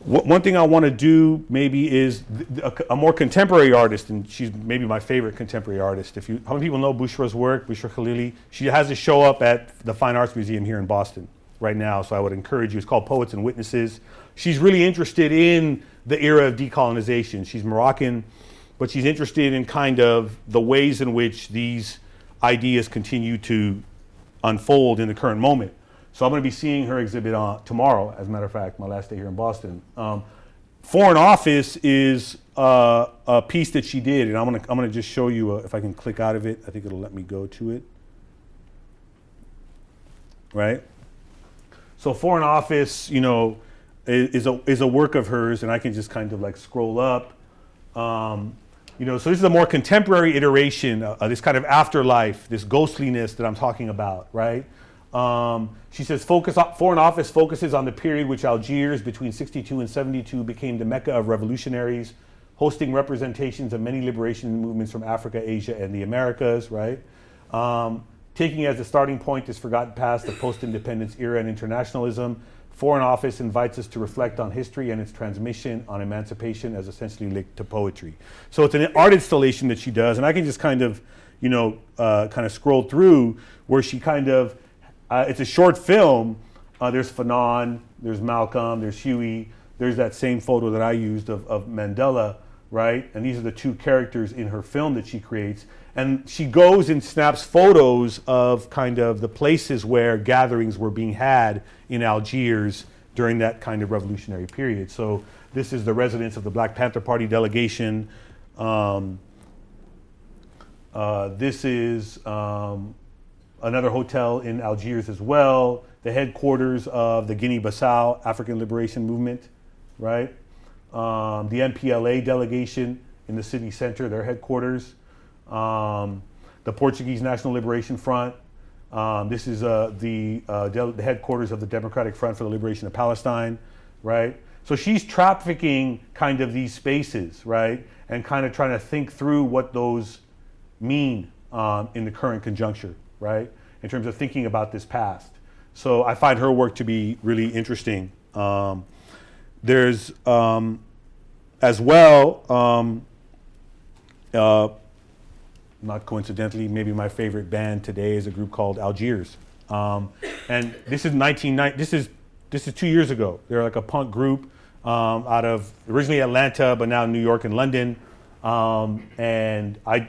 wh- one thing I want to do maybe is th- a, a, more contemporary artist, and she's maybe my favorite contemporary artist. If you, how many people know Bouchra's work, Bouchra Khalili? She has a show up at the Fine Arts Museum here in Boston right now, so I would encourage you. It's called Poets and Witnesses. She's really interested in the era of decolonization. She's Moroccan, but she's interested in kind of the ways in which these ideas continue to unfold in the current moment. So I'm going to be seeing her exhibit on tomorrow, as a matter of fact, my last day here in Boston. Um, Foreign Office is uh, a piece that she did, and I'm going to I'm going to just show you a, if I can click out of it. I think it'll let me go to it. Right. So Foreign Office, you know, is a is a work of hers, and I can just kind of like scroll up. Um, you know, so this is a more contemporary iteration of this kind of afterlife, this ghostliness that I'm talking about, right? Um, she says, focus Foreign Office focuses on the period which Algiers, between 62 and 72, became the mecca of revolutionaries, hosting representations of many liberation movements from Africa, Asia, and the Americas, right? Um, taking as a starting point this forgotten past of post-independence era and internationalism, Foreign Office invites us to reflect on history and its transmission on emancipation as essentially linked to poetry. So it's an art installation that she does, and I can just kind of, you know, uh, kind of scroll through where she kind of, uh, it's a short film. Uh, there's Fanon, there's Malcolm, there's Huey, there's that same photo that I used of, of Mandela, right? And these are the two characters in her film that she creates. And she goes and snaps photos of kind of the places where gatherings were being had in Algiers during that kind of revolutionary period. So this is the residence of the Black Panther Party delegation. Um, uh, this is um, another hotel in Algiers as well, the headquarters of the Guinea-Bissau African Liberation Movement, right? Um, the MPLA delegation in the city center, their headquarters um, the Portuguese National Liberation Front. Um, this is uh, the, uh, de- the headquarters of the Democratic Front for the Liberation of Palestine, right? So she's trafficking kind of these spaces, right? And kind of trying to think through what those mean um, in the current conjuncture, right? In terms of thinking about this past. So I find her work to be really interesting. Um, there's um, as well um, uh, not coincidentally, maybe my favorite band today is a group called Algiers. Um, and this is 1990. This is this is two years ago. They're like a punk group um, out of originally Atlanta, but now New York and London. Um, and I,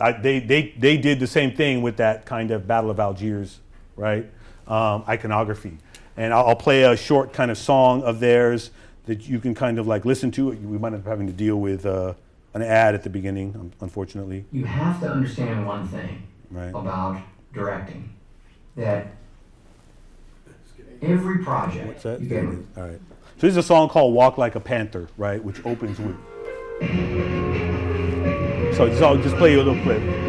I, they, they, they did the same thing with that kind of Battle of Algiers, right? Um, iconography. And I'll, I'll play a short kind of song of theirs that you can kind of like listen to. We might end up having to deal with. Uh, an ad at the beginning, unfortunately. You have to understand one thing right. about directing that every project What's that? you get All right. So this is a song called "Walk Like a Panther," right, which opens with. So just, I'll just play you a little clip.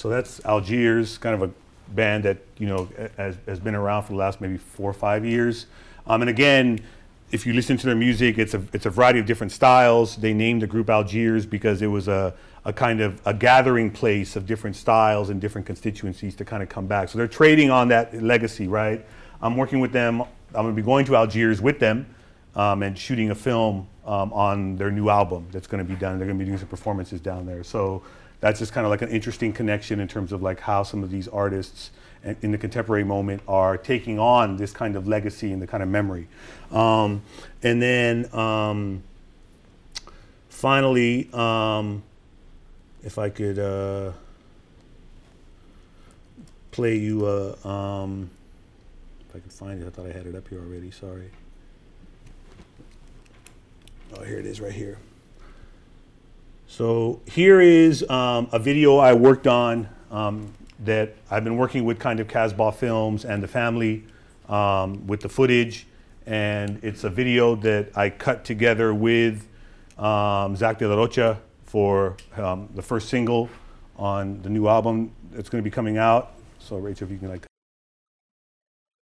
So that's Algiers, kind of a band that you know has, has been around for the last maybe four or five years. Um, and again, if you listen to their music, it's a it's a variety of different styles. They named the group Algiers because it was a a kind of a gathering place of different styles and different constituencies to kind of come back. So they're trading on that legacy, right? I'm working with them. I'm going to be going to Algiers with them um, and shooting a film um, on their new album that's going to be done. They're going to be doing some performances down there. So that's just kind of like an interesting connection in terms of like how some of these artists in the contemporary moment are taking on this kind of legacy and the kind of memory. Um, and then um, finally, um, if I could uh, play you a, um, if I could find it, I thought I had it up here already. Sorry. Oh, here it is, right here. So here is um, a video I worked on um, that I've been working with kind of Casbah Films and the family um, with the footage, and it's a video that I cut together with um, Zach De La Rocha for um, the first single on the new album that's going to be coming out. So Rachel, if you can like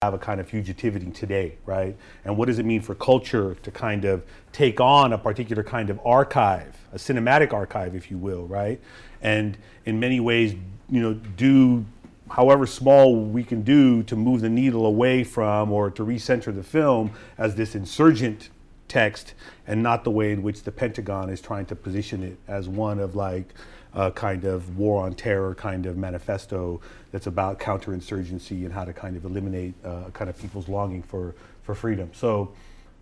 have a kind of fugitivity today, right? And what does it mean for culture to kind of take on a particular kind of archive, a cinematic archive, if you will, right? And in many ways, you know, do however small we can do to move the needle away from or to recenter the film as this insurgent text and not the way in which the Pentagon is trying to position it as one of like a kind of war on terror kind of manifesto that's about counterinsurgency and how to kind of eliminate uh, kind of people's longing for, for freedom. So,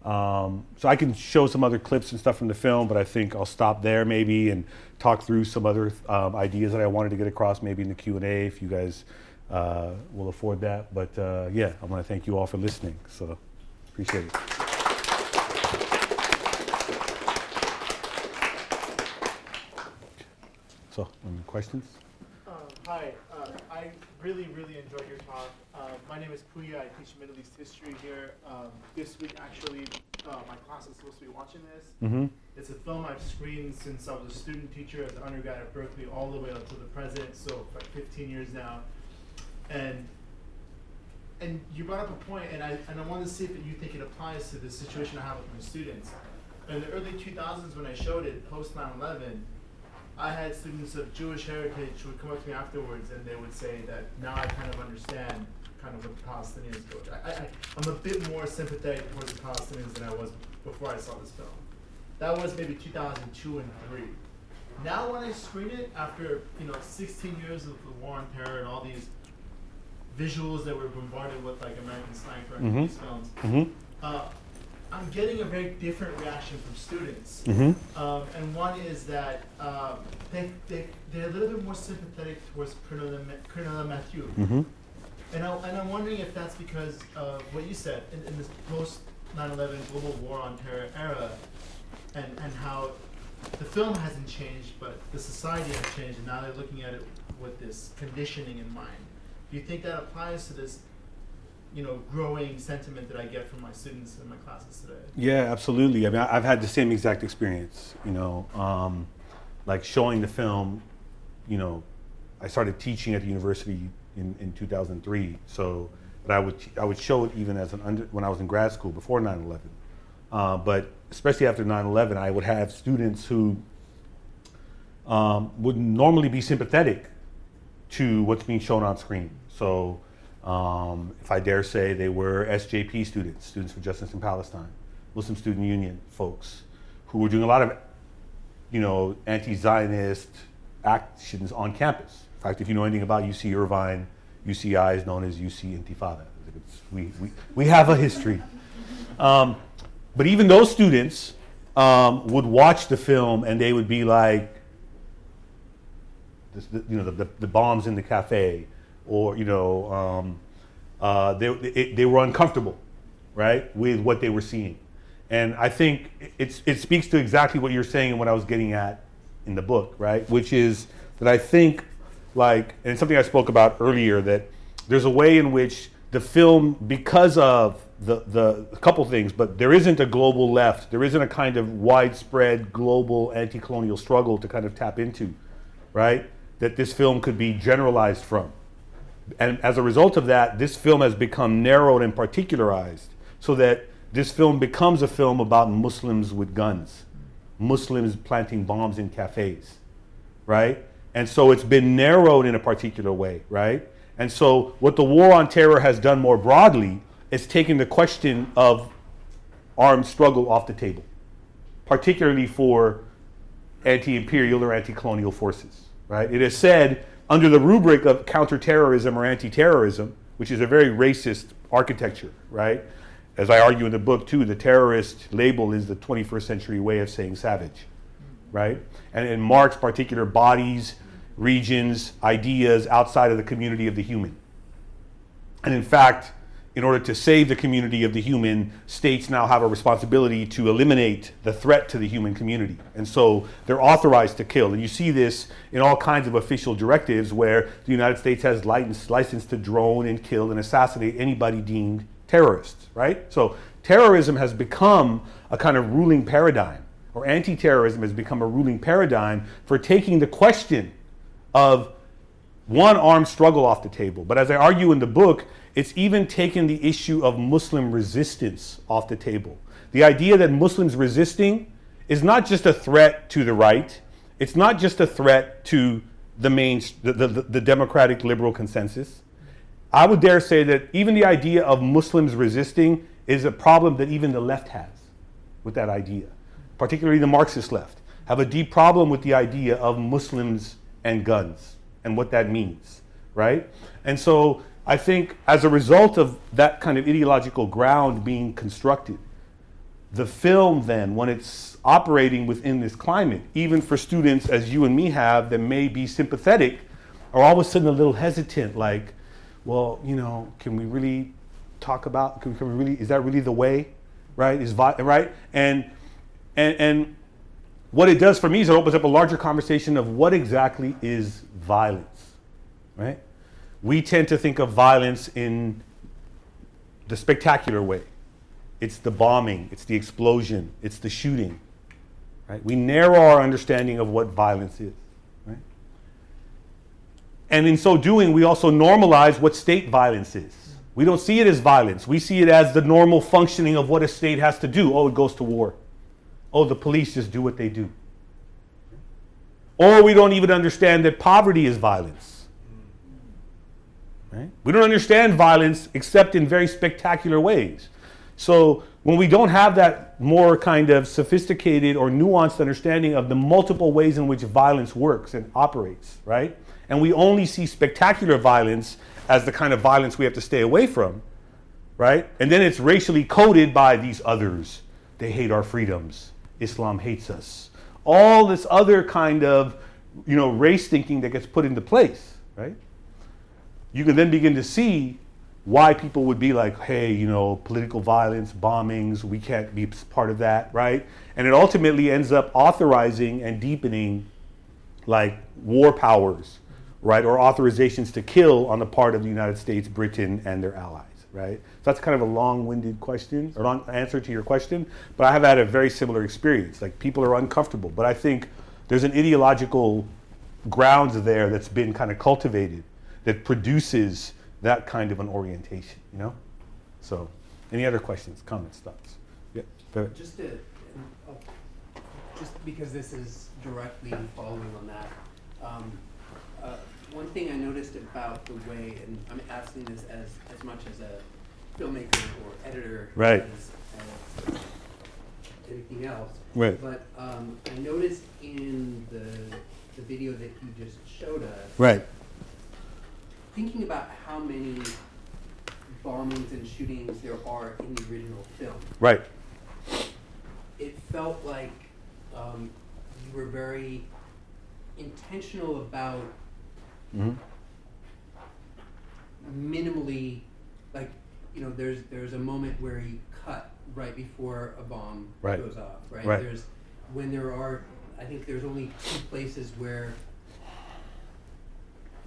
um, so I can show some other clips and stuff from the film, but I think I'll stop there maybe and talk through some other um, ideas that I wanted to get across maybe in the Q&A if you guys uh, will afford that. But uh, yeah, I want to thank you all for listening. So appreciate it. So, any questions? Um, hi, uh, I really, really enjoyed your talk. Uh, my name is Puya. I teach Middle East history here. Um, this week, actually, uh, my class is supposed to be watching this. Mm-hmm. It's a film I've screened since I was a student teacher as an undergrad at Berkeley, all the way up to the present. So, for like 15 years now. And and you brought up a point, and I and I wanted to see if you think it applies to the situation I have with my students. In the early 2000s, when I showed it, post 9/11. I had students of Jewish heritage who would come up to me afterwards and they would say that now I kind of understand kind of what the Palestinians go through. I, I, I'm a bit more sympathetic towards the Palestinians than I was before I saw this film. That was maybe 2002 and 3. Now when I screen it, after you know 16 years of the war on terror and all these visuals that we're bombarded with, like American Sniper and Mhm. these films, Mm-hmm. uh, I'm getting a very different reaction from students. Mm-hmm. Um, and one is that um, they, they, they're a little bit more sympathetic towards Colonel, Ma- Colonel Mathieu. Mm-hmm. And, I, and I'm wondering if that's because of what you said in, in this post 9 11 global war on terror era, and, and how the film hasn't changed, but the society has changed, and now they're looking at it with this conditioning in mind. Do you think that applies to this, you know, growing sentiment that I get from my students in my classes today? Yeah, absolutely. I mean, I've had the same exact experience. You know, um, like showing the film. You know, I started teaching at the university in, in 2003. So, but I would I would show it even as an under when I was in grad school before 9/11. Uh, but especially after 9/11, I would have students who um, would normally be sympathetic to what's being shown on screen. So, um, if I dare say, they were SJP students, Students for Justice in Palestine, Muslim Student Union folks, who were doing a lot of, you know, anti-Zionist actions on campus. In fact, if you know anything about UC Irvine, UCI is known as UC Intifada. We, we, we have a history. Um, but even those students um, would watch the film and they would be like, this, the, you know, the, the, the, bombs in the cafe, or you know, um, uh, they, it, they were uncomfortable, right, with what they were seeing. And I think it's, it speaks to exactly what you're saying and what I was getting at in the book, right? Which is that I think, like, and it's something I spoke about earlier, that there's a way in which the film, because of the, the a couple things, but there isn't a global left, there isn't a kind of widespread global anti colonial struggle to kind of tap into, right? That this film could be generalized from. And as a result of that, this film has become narrowed and particularized so that this film becomes a film about Muslims with guns, Muslims planting bombs in cafes, right? And so it's been narrowed in a particular way, right? And so what the war on terror has done more broadly is taken the question of armed struggle off the table, particularly for anti-imperial or anti-colonial forces, right? It has said under the rubric of counterterrorism or anti-terrorism, which is a very racist architecture, right? as I argue in the book too, the terrorist label is the 21st century way of saying savage, right? And it marks particular bodies, regions, ideas outside of the community of the human. And in fact, in order to save the community of the human, states now have a responsibility to eliminate the threat to the human community. And so they're authorized to kill. And you see this in all kinds of official directives where the United States has license, license to drone and kill and assassinate anybody deemed terrorists, right? So terrorism has become a kind of ruling paradigm, or anti terrorism has become a ruling paradigm for taking the question of one armed struggle off the table. But as I argue in the book, it's even taken the issue of Muslim resistance off the table. The idea that Muslims resisting is not just a threat to the right, it's not just a threat to the main, the, the, the democratic liberal consensus. I would dare say that even the idea of Muslims resisting is a problem that even the left has with that idea, particularly the Marxist left, have a deep problem with the idea of Muslims and guns and what that means, right? And so I think as a result of that kind of ideological ground being constructed, the film then, when it's operating within this climate, even for students as you and me have that may be sympathetic, are all of a sudden a little hesitant, like, well, you know, can we really talk about, can, can we really, is that really the way, right? Is right? And, and, and what it does for me is it opens up a larger conversation of what exactly is violence, right? We tend to think of violence in the spectacular way. It's the bombing, it's the explosion, it's the shooting, right? We narrow our understanding of what violence is. Right? And in so doing, we also normalize what state violence is. We don't see it as violence. We see it as the normal functioning of what a state has to do. Oh, it goes to war. Oh, the police just do what they do. Or we don't even understand that poverty is violence. Right? We don't understand violence except in very spectacular ways. So when we don't have that more kind of sophisticated or nuanced understanding of the multiple ways in which violence works and operates, right? and we only see spectacular violence as the kind of violence we have to stay away from, right? And then it's racially coded by these others. They hate our freedoms. Islam hates us. All this other kind of, you know, race thinking that gets put into place, right? You can then begin to see why people would be like, hey, you know, political violence, bombings, we can't be part of that, right? And it ultimately ends up authorizing and deepening like war powers right, or authorizations to kill on the part of the United States, Britain, and their allies, right? So that's kind of a long-winded question or long answer to your question, but I have had a very similar experience. Like people are uncomfortable, but I think there's an ideological grounds there that's been kind of cultivated that produces that kind of an orientation, you know? So, any other questions, comments, thoughts? Yeah. Just to, just because this is directly following on that, um, uh, one thing I noticed about the way, and I'm asking this as, as much as a filmmaker or editor Right. as, as anything else. Right. But um, I noticed in the, the video that you just showed us, Right. Thinking about how many bombings and shootings there are in the original film, Right. it felt like um, you were very intentional about hmm minimally, like, you know, there's there's a moment where you cut right before a bomb Right. goes off, right? Right. There's when there are, I think there's only two places where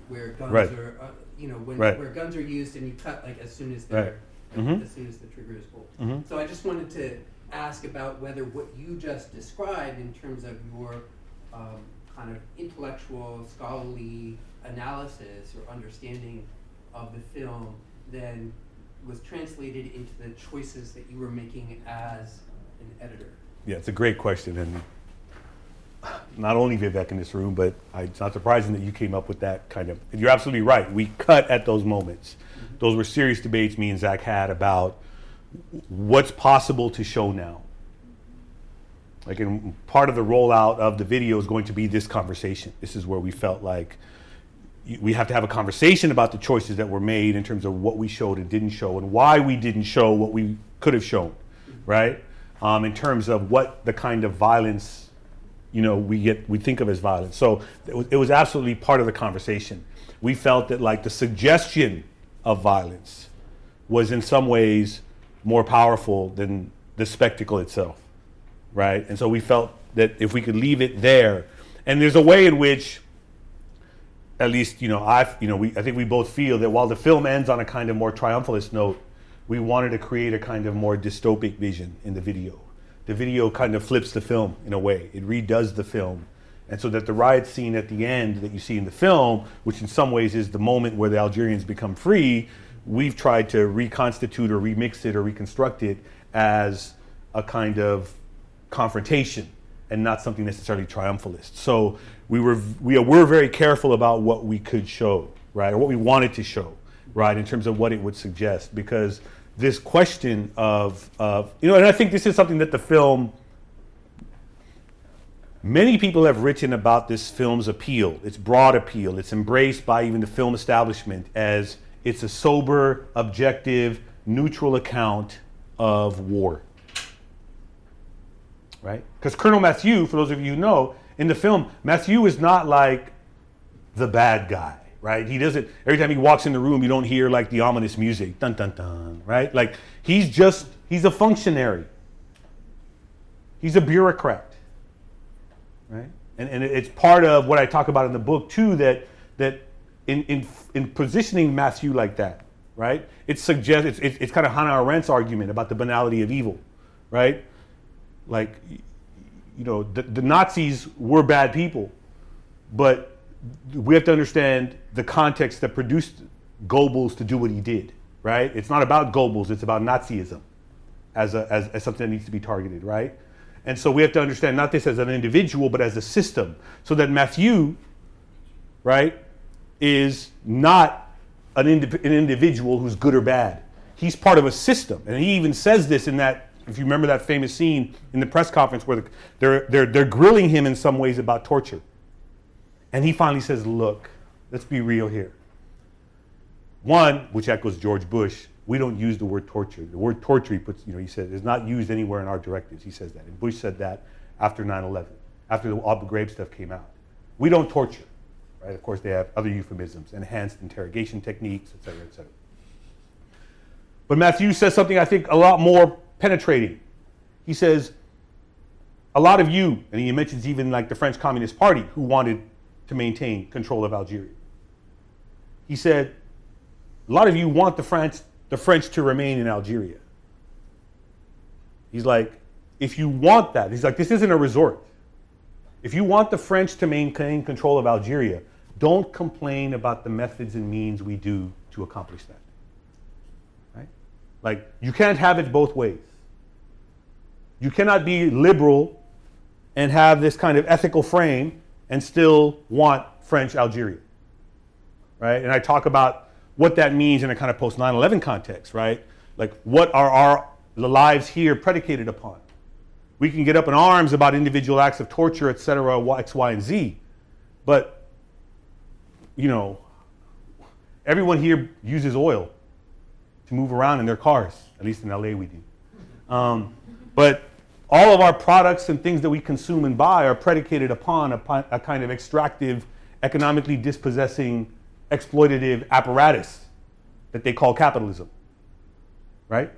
where guns Right. are, uh, you know, when Right. where guns are used and you cut like as soon as Right. they're Mhm. as soon as the trigger is pulled. Mhm. So I just wanted to ask about whether what you just described in terms of your um, kind of intellectual, scholarly analysis or understanding of the film then was translated into the choices that you were making as an editor. Yeah, it's a great question, and not only Vivek in this room, but I, it's not surprising that you came up with that kind of. You're absolutely right. We cut at those moments. Those were serious debates me and Zach had about what's possible to show now. Like, in part of the rollout of the video is going to be this conversation. This is where we felt like we have to have a conversation about the choices that were made in terms of what we showed and didn't show and why we didn't show what we could have shown, right? Um, in terms of what the kind of violence, you know, we get we think of as violence. So it was, it was absolutely part of the conversation. We felt that like the suggestion of violence was in some ways more powerful than the spectacle itself right? And so we felt that if we could leave it there, and there's a way in which, at least you know, I you know, we I think we both feel that while the film ends on a kind of more triumphalist note, we wanted to create a kind of more dystopic vision in the video. The video kind of flips the film in a way; it redoes the film. And so that the riot scene at the end that you see in the film, which in some ways is the moment where the Algerians become free, we've tried to reconstitute or remix it or reconstruct it as a kind of confrontation and not something necessarily triumphalist. So we were we were very careful about what we could show, right, or what we wanted to show, right, in terms of what it would suggest, because this question of of you know, and I think this is something that the film. Many people have written about this film's appeal, its broad appeal. It's embraced by even the film establishment as it's a sober, objective, neutral account of war right? Because Colonel Mathieu, for those of you who know, in the film, Mathieu is not like the bad guy, right? He doesn't, every time he walks in the room, you don't hear like the ominous music, dun dun dun, right? Like he's just, he's a functionary. He's a bureaucrat, right? And, and it's part of what I talk about in the book too, that, that in, in, in positioning Mathieu like that, right? It suggests, it's, it's, it's kind of Hannah Arendt's argument about the banality of evil, right? like you know the, the nazis were bad people but we have to understand the context that produced goebbels to do what he did right? It's not about goebbels it's about nazism as, a, as, as something that needs to be targeted right? And so we have to understand not this as an individual but as a system. So that Mathieu right is not an, indi- an individual who's good or bad. He's part of a system. And he even says this in that if you remember that famous scene in the press conference where the, they're, they're, they're grilling him in some ways about torture. And he finally says, Look, let's be real here. One, which echoes George Bush, we don't use the word torture. The word torture, he puts, you know, he said, is not used anywhere in our directives. He says that. And Bush said that after 9 11, after the Abu Ghraib stuff came out. We don't torture, right? Of course, they have other euphemisms, enhanced interrogation techniques, et cetera, et cetera. But Mathieu says something I think a lot more penetrating. He says, a lot of you, and he mentions even like the French Communist Party who wanted to maintain control of Algeria. He said, a lot of you want the French, the French to remain in Algeria. He's like, if you want that, he's like, this isn't a resort. If you want the French to maintain control of Algeria, don't complain about the methods and means we do to accomplish that. Right? Like, you can't have it both ways. You cannot be liberal and have this kind of ethical frame and still want French Algeria, right? And I talk about what that means in a kind of post 9 11 context, right? Like, what are our the lives here predicated upon? We can get up in arms about individual acts of torture, et cetera, X, Y, and Z. But, you know, everyone here uses oil to move around in their cars. At least in LA, we do. Um, but all of our products and things that we consume and buy are predicated upon a, a kind of extractive, economically dispossessing, exploitative apparatus that they call capitalism. Right?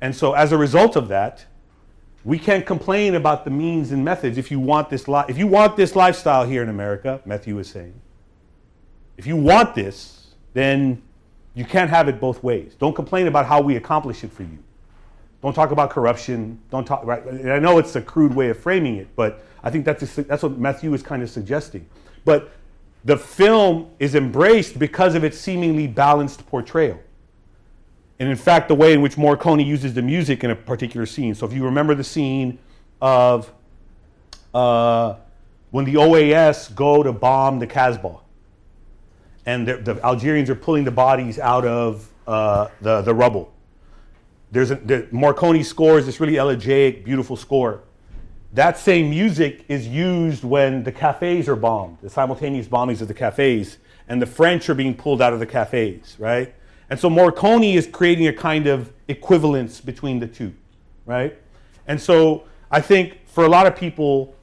And so, as a result of that, we can't complain about the means and methods if you want this li- if you want this lifestyle here in America, Mathieu is saying. If you want this, then you can't have it both ways. Don't complain about how we accomplish it for you. Don't talk about corruption. Don't talk right. And I know it's a crude way of framing it, but I think that's a, that's what Mathieu is kind of suggesting. But the film is embraced because of its seemingly balanced portrayal. And in fact, the way in which Morricone uses the music in a particular scene. So if you remember the scene of uh, when the OAS go to bomb the Casbah, and the, Algerians are pulling the bodies out of uh, the, the rubble. There's a, the, Morricone scores this really elegiac, beautiful score. That same music is used when the cafes are bombed, the simultaneous bombings of the cafes, and the French are being pulled out of the cafes, right? And so Morricone is creating a kind of equivalence between the two, right? And so I think for a lot of people,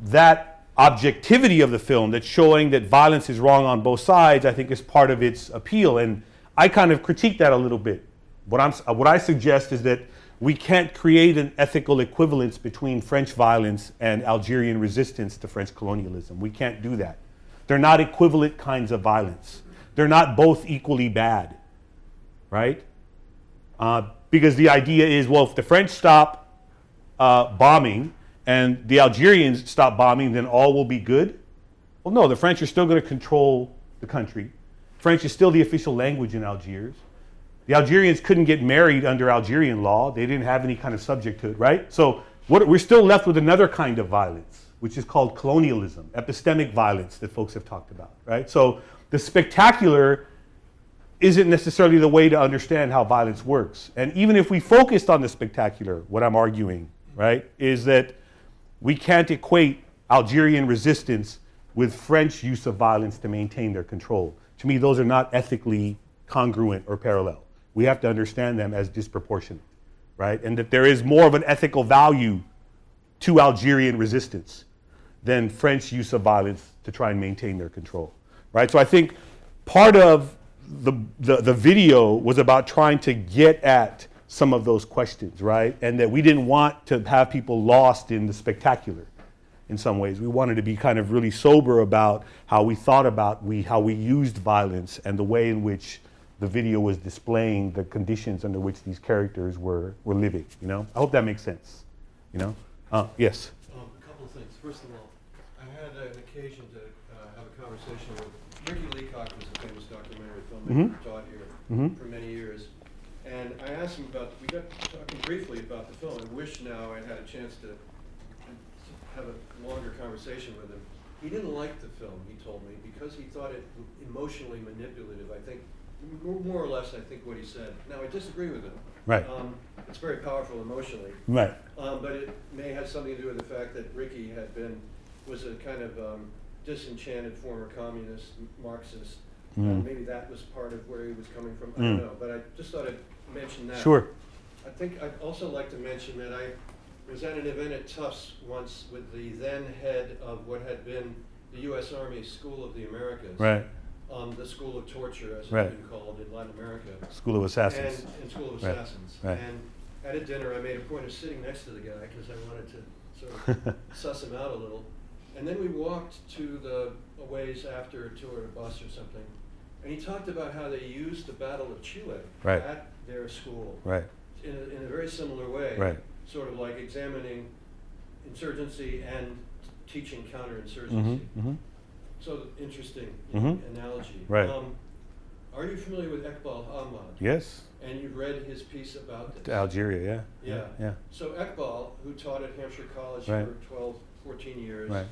that objectivity of the film, that's showing that violence is wrong on both sides, I think is part of its appeal. And I kind of critique that a little bit. What, I'm, what I suggest is that we can't create an ethical equivalence between French violence and Algerian resistance to French colonialism. We can't do that. They're not equivalent kinds of violence. They're not both equally bad, right? Uh, because the idea is well, if the French stop uh, bombing and the Algerians stop bombing, then all will be good. Well, no, the French are still going to control the country. French is still the official language in Algiers. The Algerians couldn't get married under Algerian law. They didn't have any kind of subject to it, right? So what, we're still left with another kind of violence, which is called colonialism, epistemic violence that folks have talked about, right? So the spectacular isn't necessarily the way to understand how violence works. And even if we focused on the spectacular, what I'm arguing, right, is that we can't equate Algerian resistance with French use of violence to maintain their control. To me, those are not ethically congruent or parallel. We have to understand them as disproportionate, right? And that there is more of an ethical value to Algerian resistance than French use of violence to try and maintain their control, right? So I think part of the, the, the video was about trying to get at some of those questions, right? And that we didn't want to have people lost in the spectacular in some ways. We wanted to be kind of really sober about how we thought about we how we used violence and the way in which the video was displaying the conditions under which these characters were, were living, you know? I hope that makes sense, you know? Uh, yes? Um, a couple of things. First of all, I had an occasion to uh, have a conversation with Ricky Leacock, who's a famous documentary filmmaker, Mhm. taught here Mhm. for many years. And I asked him about, we got talking briefly about the film. I wish now I'd had a chance to have a longer conversation with him. He didn't like the film, he told me, because he thought it emotionally manipulative. I think, more more or less, I think what he said. Now, I disagree with him. Right. Um, It's very powerful emotionally. Right. Um, but it may have something to do with the fact that Ricky had been, was a kind of um, disenchanted former communist, Marxist. Uh, Mm. maybe that was part of where he was coming from. I Mm. don't know, but I just thought I'd mention that. Sure. I think I'd also like to mention that I was at an event at Tufts once with the then head of what had been the U.S. Army School of the Americas. Right. Um, the School of Torture, as Right. it's been called in Latin America. School of Assassins. And, and School of Right, Assassins. right. And at a dinner, I made a point of sitting next to the guy because I wanted to sort of suss him out a little. And then we walked to the a ways after a tour, a bus or something, and he talked about how they used the Battle of Chile Right. at their school Right. in a, in a very similar way. Right. Sort of like examining insurgency and teaching counterinsurgency. Mm-hmm. Mm-hmm. So interesting Mhm. analogy. Right. Um, are you familiar with Eqbal Ahmad? Yes. and you've read his piece about this. To Algeria, yeah. Yeah. Yeah. So Ekbal, who taught at Hampshire College Right. for 12, 14 years, Right.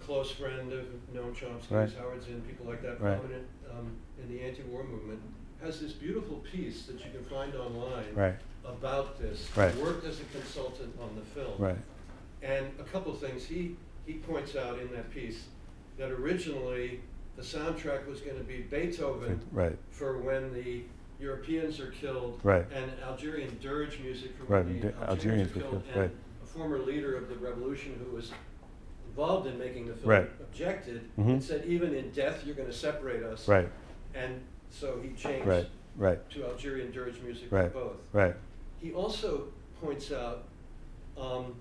close friend of Noam Chomsky, Right. Howard Zinn, people like that, prominent um, in the anti-war movement, has this beautiful piece that you can find online Right. about this. Right. Worked as a consultant on the film. Right. And a couple of things, he, he points out in that piece that originally the soundtrack was going to be Beethoven Right. for when the Europeans are killed, Right. and Algerian dirge music for Right, when the Algerians Algerians were killed, killed, right. a former leader of the revolution who was involved in making the film objected Mhm. and said, even in death, you're going to separate us. Right. And so he changed Right. Right. to Algerian dirge music for both. Right. He also points out um,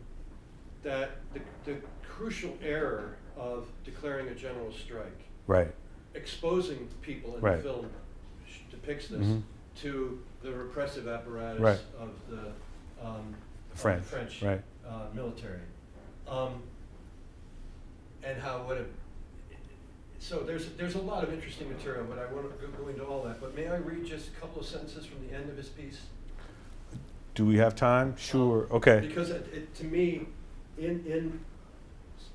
that the, the crucial error of declaring a general strike, Right. exposing people in Right. the film sh- depicts this Mhm. to the repressive apparatus Right. of the um, French, of French right. uh, military, um, and how what a so there's there's a lot of interesting material, but I won't go, go into all that. But may I read just a couple of sentences from the end of his piece? Do we have time? Sure. Um, Okay. Because it, it, to me, in in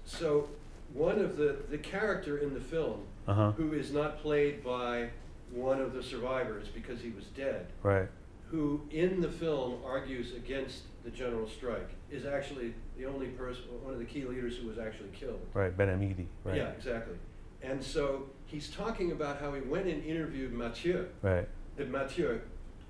so one of the the character in the film Uh huh. who is not played by one of the survivors because he was dead, Right. who in the film argues against the general strike, is actually the only person, one of the key leaders who was actually killed. Right. Ben M'hidi. Right. Yeah, exactly. And so he's talking about how he went and interviewed Mathieu, Right. the Mathieu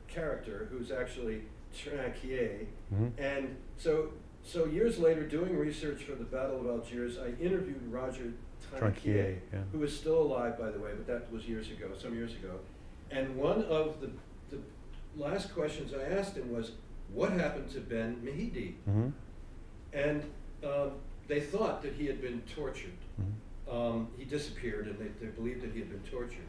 character, who's actually Trinquier. Mhm. And so, so years later, doing research for the Battle of Algiers, I interviewed Roger Trinquier, yeah. who is still alive, by the way, but that was years ago, some years ago. And one of the, the last questions I asked him was, what happened to Ben M'hidi? Mm-hmm. And um, they thought that he had been tortured. Mhm. Um, he disappeared, and they, they believed that he had been tortured.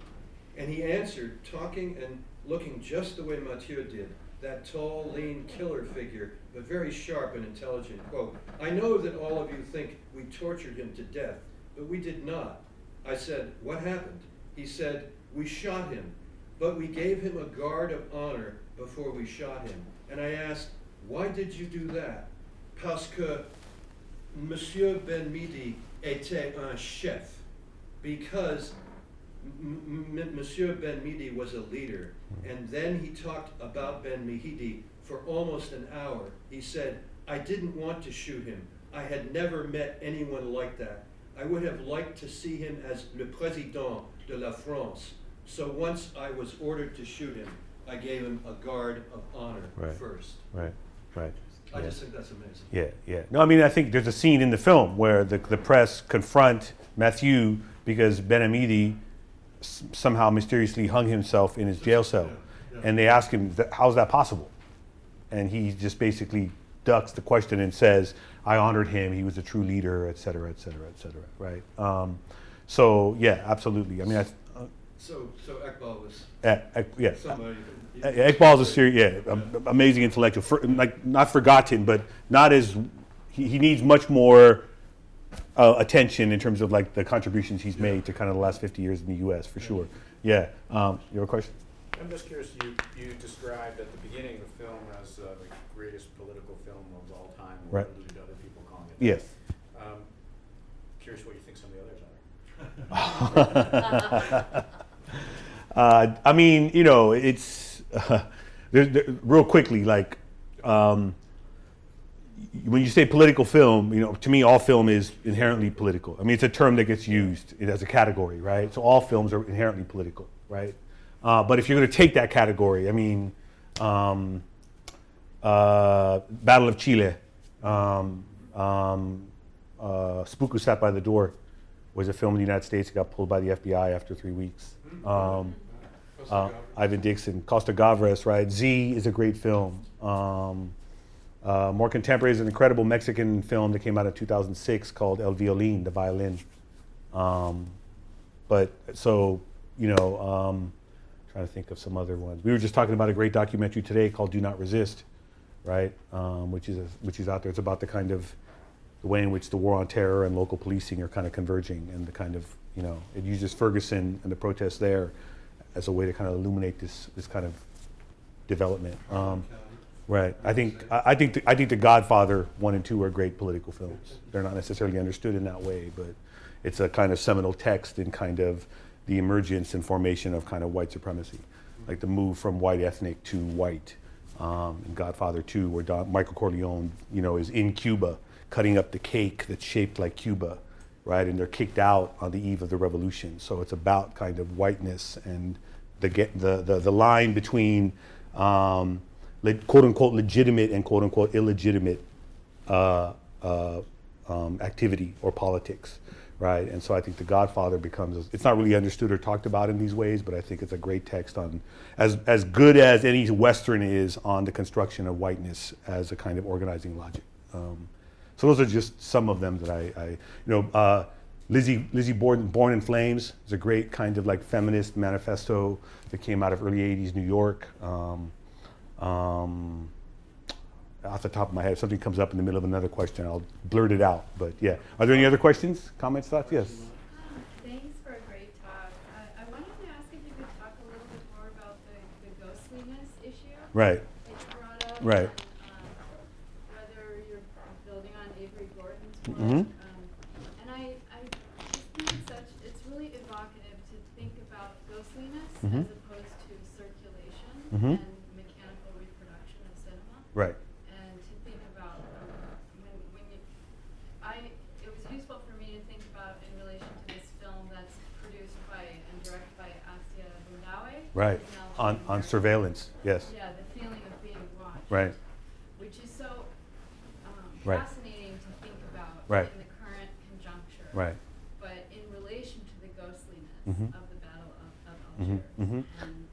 And he answered, talking and looking just the way Mathieu did, that tall, lean killer figure, but very sharp and intelligent. Quote, I know that all of you think we tortured him to death, but we did not. I said, What happened? He said, We shot him, but we gave him a guard of honor before we shot him. And I asked, Why did you do that? Parce que Monsieur Ben M'hidi était un chef. Because M- Monsieur Ben M'hidi was a leader. And then he talked about Ben M'hidi for almost an hour. He said, I didn't want to shoot him. I had never met anyone like that. I would have liked to see him as le président de la France. So once I was ordered to shoot him, I gave him a guard of honor Right. first. Right. Right. I Yeah. just think that's amazing. Yeah, yeah. No, I mean, I think there's a scene in the film where the, the press confront Mathieu because Ben M'hidi s- somehow mysteriously hung himself in his jail cell. Yeah, yeah. And they ask him, how's that possible? And he just basically ducks the question and says, I honored him, he was a true leader, et cetera, et cetera, et cetera, right? Um, so, yeah, absolutely. I mean, I, th- uh, So, so Eqbal was eh, yeah, somebody. uh, Eqbal's a serious, yeah, am- amazing intellectual. For, like not forgotten, but not as he, he needs much more uh, attention in terms of like the contributions he's made to kind of the last 50 years in the U.S. for sure. Yeah. Um, you have a question? I'm just curious, you, you described at the beginning the film as uh, the greatest political film of all time, Right. alluded to other people calling it. Yes. Um, Curious what you think some of the others are. Uh, I mean, you know, it's there, there, real quickly. Like um, when you say political film, you know, to me, all film is inherently political. I mean, it's a term that gets used as a category, right? So all films are inherently political, right? Uh, but if you're going to take that category, I mean, um, uh, Battle of Chile, um, um, uh, Spook Who Sat by the Door was a film in the United States. It got pulled by the FBI after three weeks. Um, uh, Ivan Dixon, Costa Gavras, right? Z is a great film. Uh, more contemporary is an incredible Mexican film that came out in 2006 called El Violín, the violin. Um, but so, you know, um, trying to think of some other ones. We were just talking about a great documentary today called Do Not Resist, right? Um, which is which is out there. It's about the kind of the way in which the war on terror and local policing are kind of converging, and the kind of you know it uses Ferguson and the protests there as a way to kind of illuminate this this kind of development. Um. Right. I think I, think the, I think The Godfather one and two are great political films. They're not necessarily understood in that way, but it's a kind of seminal text in kind of the emergence and formation of kind of white supremacy, like the move from white ethnic to white. Um, in Godfather 2, where Don, Michael Corleone, you know, is in Cuba cutting up the cake that's shaped like Cuba, right? And they're kicked out on the eve of the revolution. So it's about kind of whiteness and the get the the, the line between um, quote unquote legitimate and quote unquote illegitimate uh, uh, um, activity or politics, right? And so I think The Godfather becomes it's not really understood or talked about in these ways, but I think it's a great text on as as good as any Western is on the construction of whiteness as a kind of organizing logic. Um, so those are just some of them that I, I you know, uh, Lizzie Lizzie Borden, Born in Flames is a great kind of like feminist manifesto that came out of early '80s New York. Um, um, off the top of my head, if something comes up in the middle of another question, I'll blurt it out. But yeah, are there any other questions, comments, thoughts? Yes. Thanks for a great talk. I, I wanted to ask if you could talk a little bit more about the, the ghostliness issue Right. up. Right. Um, whether you're building on Avery Gordon's work. Um, and I, I just think it's such, it's really evocative to think about ghostliness Mhm. as opposed to circulation Mhm. and mechanical reproduction of cinema Right. and to think about when, when you, I, it was useful for me to think about in relation to this film that's produced by and directed by Assia Boundaoui. Right. On on surveillance. Yes. Yeah, the feeling of being watched. Right. Which is so um, Right. fascinating to think about Right. in the current conjuncture. Right. But in relation to the ghostliness Mhm. of the Battle of, of Algiers. mhm. And,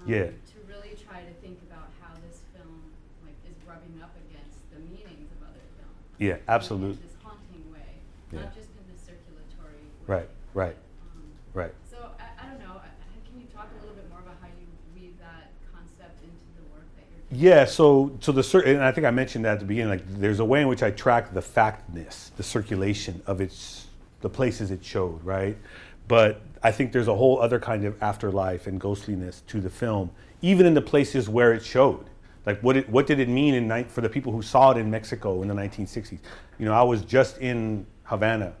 um, Yeah. To really try to think about how this film like is rubbing up against the meanings of other films. Yeah, in absolute- This haunting way, Yeah. not just in the circulatory way. Right, right, um, Right. So I, I don't know, can you talk a little bit more about how you weave that concept into the work that you're doing? Yeah, so so the cir- and I think I mentioned that at the beginning. Like, there's a way in which I track the factness, the circulation of its the places it showed, right? But I think there's a whole other kind of afterlife and ghostliness to the film, even in the places where it showed. Like, what it, what did it mean in for the people who saw it in Mexico in the 1960s? You know, I was just in Havana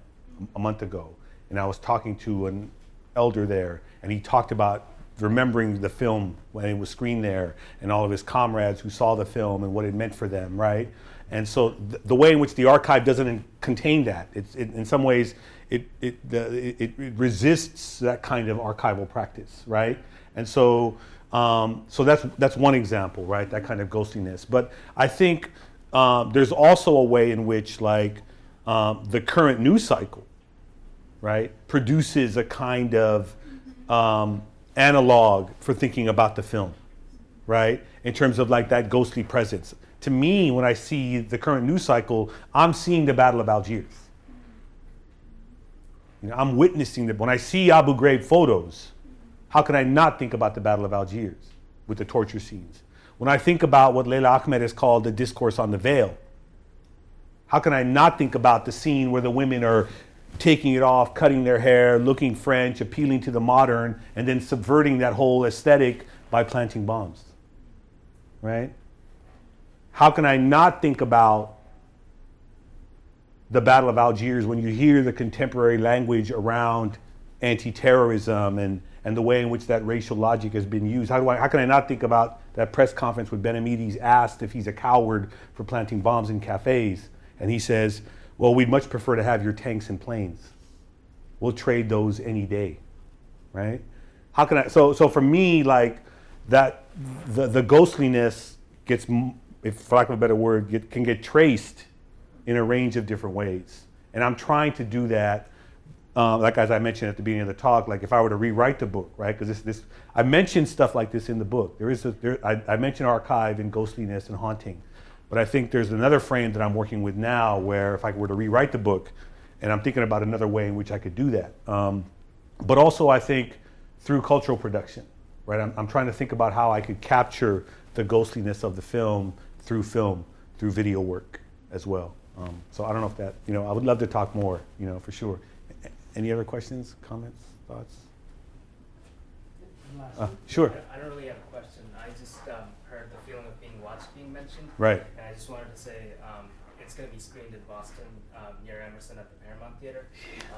a month ago, and I was talking to an elder there, and he talked about remembering the film when it was screened there, and all of his comrades who saw the film and what it meant for them, right? And so th- the way in which the archive doesn't in- contain that, it's it, in some ways it it, the, it it resists that kind of archival practice, right? And so um, so that's that's one example, right? That kind of ghostiness. But I think um, there's also a way in which like um, the current news cycle, right, produces a kind of um, analog for thinking about the film, right? In terms of like that ghostly presence. To me, when I see the current news cycle, I'm seeing the Battle of Algiers. You know, I'm witnessing that when I see Abu Ghraib photos, how can I not think about the Battle of Algiers with the torture scenes? When I think about what Leila Ahmed has called the discourse on the veil, how can I not think about the scene where the women are taking it off, cutting their hair, looking French, appealing to the modern, and then subverting that whole aesthetic by planting bombs? Right? How can I not think about the Battle of Algiers when you hear the contemporary language around anti terrorism and, and the way in which that racial logic has been used? How, do I, how can I not think about that press conference when Ben M'hidi's asked if he's a coward for planting bombs in cafes? And he says, Well, we'd much prefer to have your tanks and planes. We'll trade those any day. Right? How can I? So, so for me, like that, the, the ghostliness gets, if for lack of a better word, get, can get traced in a range of different ways. And I'm trying to do that, uh, like as I mentioned at the beginning of the talk, like if I were to rewrite the book, right? Because this, this, I mentioned stuff like this in the book. There is a, there, I, I mentioned archive and ghostliness and haunting, but I think there's another frame that I'm working with now where if I were to rewrite the book, and I'm thinking about another way in which I could do that. Um, but also, I think through cultural production, right? I'm, I'm trying to think about how I could capture the ghostliness of the film through film, through video work as well. Um, so I don't know if that, you know, I would love to talk more, you know, for sure. Any other questions, comments, thoughts? Uh, sure. I don't really have a question. I just um, heard the feeling of being watched being mentioned. Right. And I just wanted to say um, it's going to be screened in Boston um, near Emerson at the Paramount Theater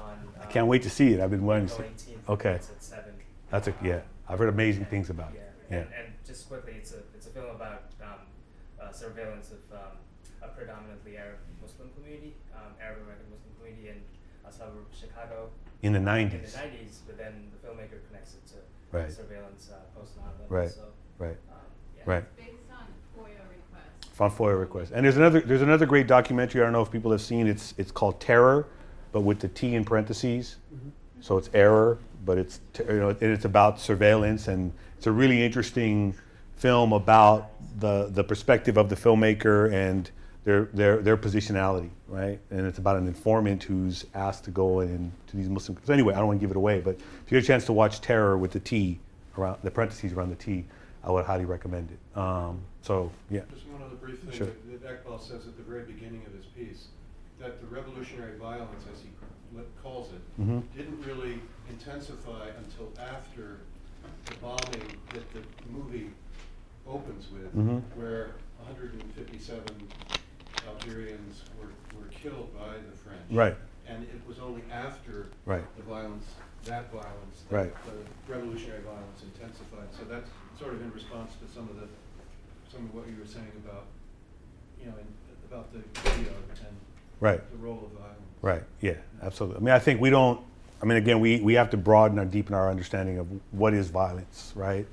on. I Um, can't wait to see it. I've been wanting to see. 18th. Okay. It's at seven. That's a yeah. I've heard amazing things about Yeah. it. Yeah. And, and just quickly, it's a it's a film about um, uh, surveillance of um, a predominantly Arab Muslim community, um, Arab American Muslim community in a suburb of Chicago. In the 90s. In the 90s. 90s, but then the filmmaker connects it to Right. surveillance uh, post 9/11. Right. So, Right. um, yeah. Right. Based on FOIA requests. From FOIA request. And there's another there's another great documentary. I don't know if people have seen. It's it's called Terror, but with the T in parentheses. So it's error, but it's t- you know and it's about surveillance, and it's a really interesting film about the the perspective of the filmmaker and their their their positionality, right? And it's about an informant who's asked to go in to these Muslim. So anyway, I don't want to give it away, but if you get a chance to watch Terror with the T around the parentheses around the T, I would highly recommend it. Um, so yeah. Just one other brief thing Sure. that that Eqbal says at the very beginning of his piece, that the revolutionary violence, as he calls it, Mhm. didn't really intensify until after the bombing that the movie opens with, Mhm. where 157 Algerians were, were killed by the French. Right. And it was only after Right. the violence, that violence, Right. the revolutionary violence intensified. So that's sort of in response to some of the, some of what you were saying about, you know, in, about the video and Right. the role of violence. Right. Yeah. Absolutely. I mean, I think we don't. I mean, again, we, we have to broaden or deepen our understanding of what is violence, right?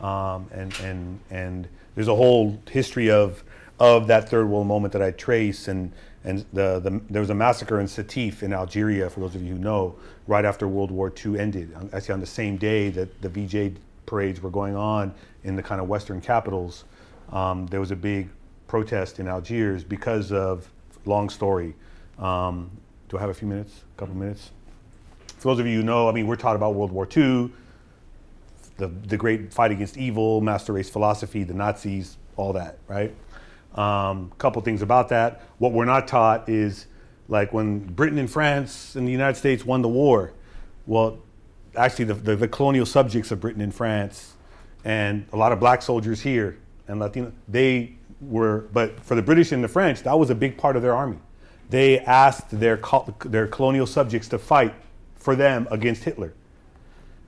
Um, and and and there's a whole history of of that third world moment that I trace, and and the, the there was a massacre in Sétif in Algeria, for those of you who know, right after World War II ended. Actually, on the same day that the VJ parades were going on in the kind of Western capitals, um, there was a big protest in Algiers because of long story. Um, do I have a few minutes? A couple minutes? For those of you who know, I mean, we're taught about World War II, the, the great fight against evil, master race philosophy, the Nazis, all that, right? A um, couple things about that. What we're not taught is like when Britain and France and the United States won the war, well, actually, the, the, the colonial subjects of Britain and France and a lot of black soldiers here and Latino, they were, but for the British and the French, that was a big part of their army. They asked their, their colonial subjects to fight for them against Hitler.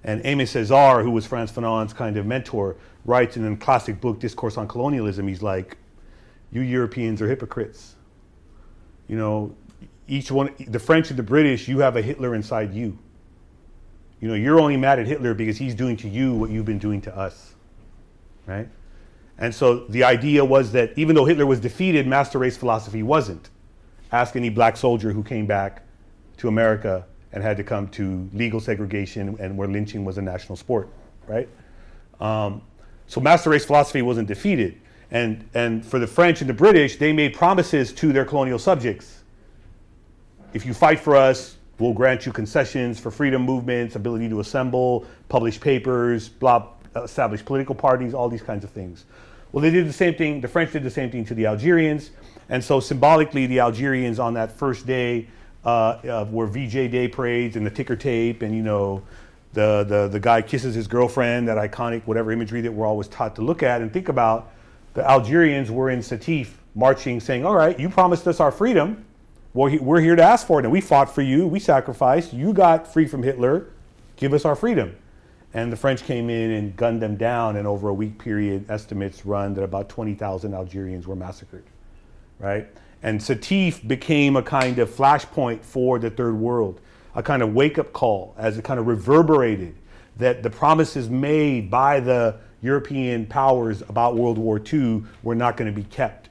And Aimé Césaire, who was Frantz Fanon's kind of mentor, writes in a classic book, Discourse on Colonialism, he's like, you Europeans are hypocrites. You know, each one, the French and the British, you have a Hitler inside you. You know, you're only mad at Hitler because he's doing to you what you've been doing to us, right? And so the idea was that even though Hitler was defeated, master race philosophy wasn't. Ask any black soldier who came back to America and had to come to legal segregation and where lynching was a national sport, right? Um, so master race philosophy wasn't defeated. And, and for the French and the British, they made promises to their colonial subjects. If you fight for us, we'll grant you concessions for freedom movements, ability to assemble, publish papers, blah, establish political parties, all these kinds of things. Well, they did the same thing, the French did the same thing to the Algerians. And so symbolically, the Algerians on that first day uh, were VJ Day parades and the ticker tape, and you know, the, the, the guy kisses his girlfriend, that iconic whatever imagery that we're always taught to look at and think about. The Algerians were in Sétif marching, saying, All right, you promised us our freedom. Well, we're here to ask for it. And we fought for you, we sacrificed, you got free from Hitler, give us our freedom. And the French came in and gunned them down, and over a week period, estimates run that about 20,000 Algerians were massacred, right? And Sétif became a kind of flashpoint for the third world, a kind of wake up call as it kind of reverberated that the promises made by the European powers about World War II were not going to be kept,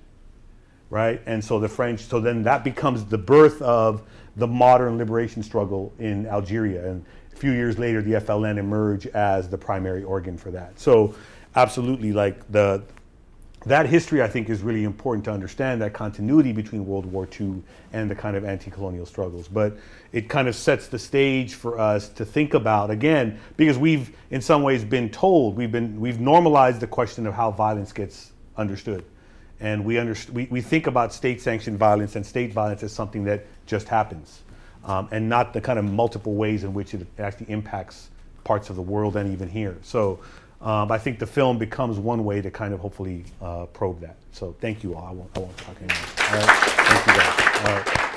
right? And so the French, so then that becomes the birth of the modern liberation struggle in Algeria. And a few years later, the FLN emerged as the primary organ for that. So, absolutely, like the that history, I think, is really important to understand that continuity between World War II and the kind of anti colonial struggles. But it kind of sets the stage for us to think about, again, because we've, in some ways, been told, we've, been, we've normalized the question of how violence gets understood. And we, underst- we, we think about state sanctioned violence and state violence as something that just happens, um, and not the kind of multiple ways in which it actually impacts parts of the world and even here. So, Um, I think the film becomes one way to kind of hopefully uh, probe that. So thank you all. I won't, I won't talk anymore. All right. Thank you guys. All right.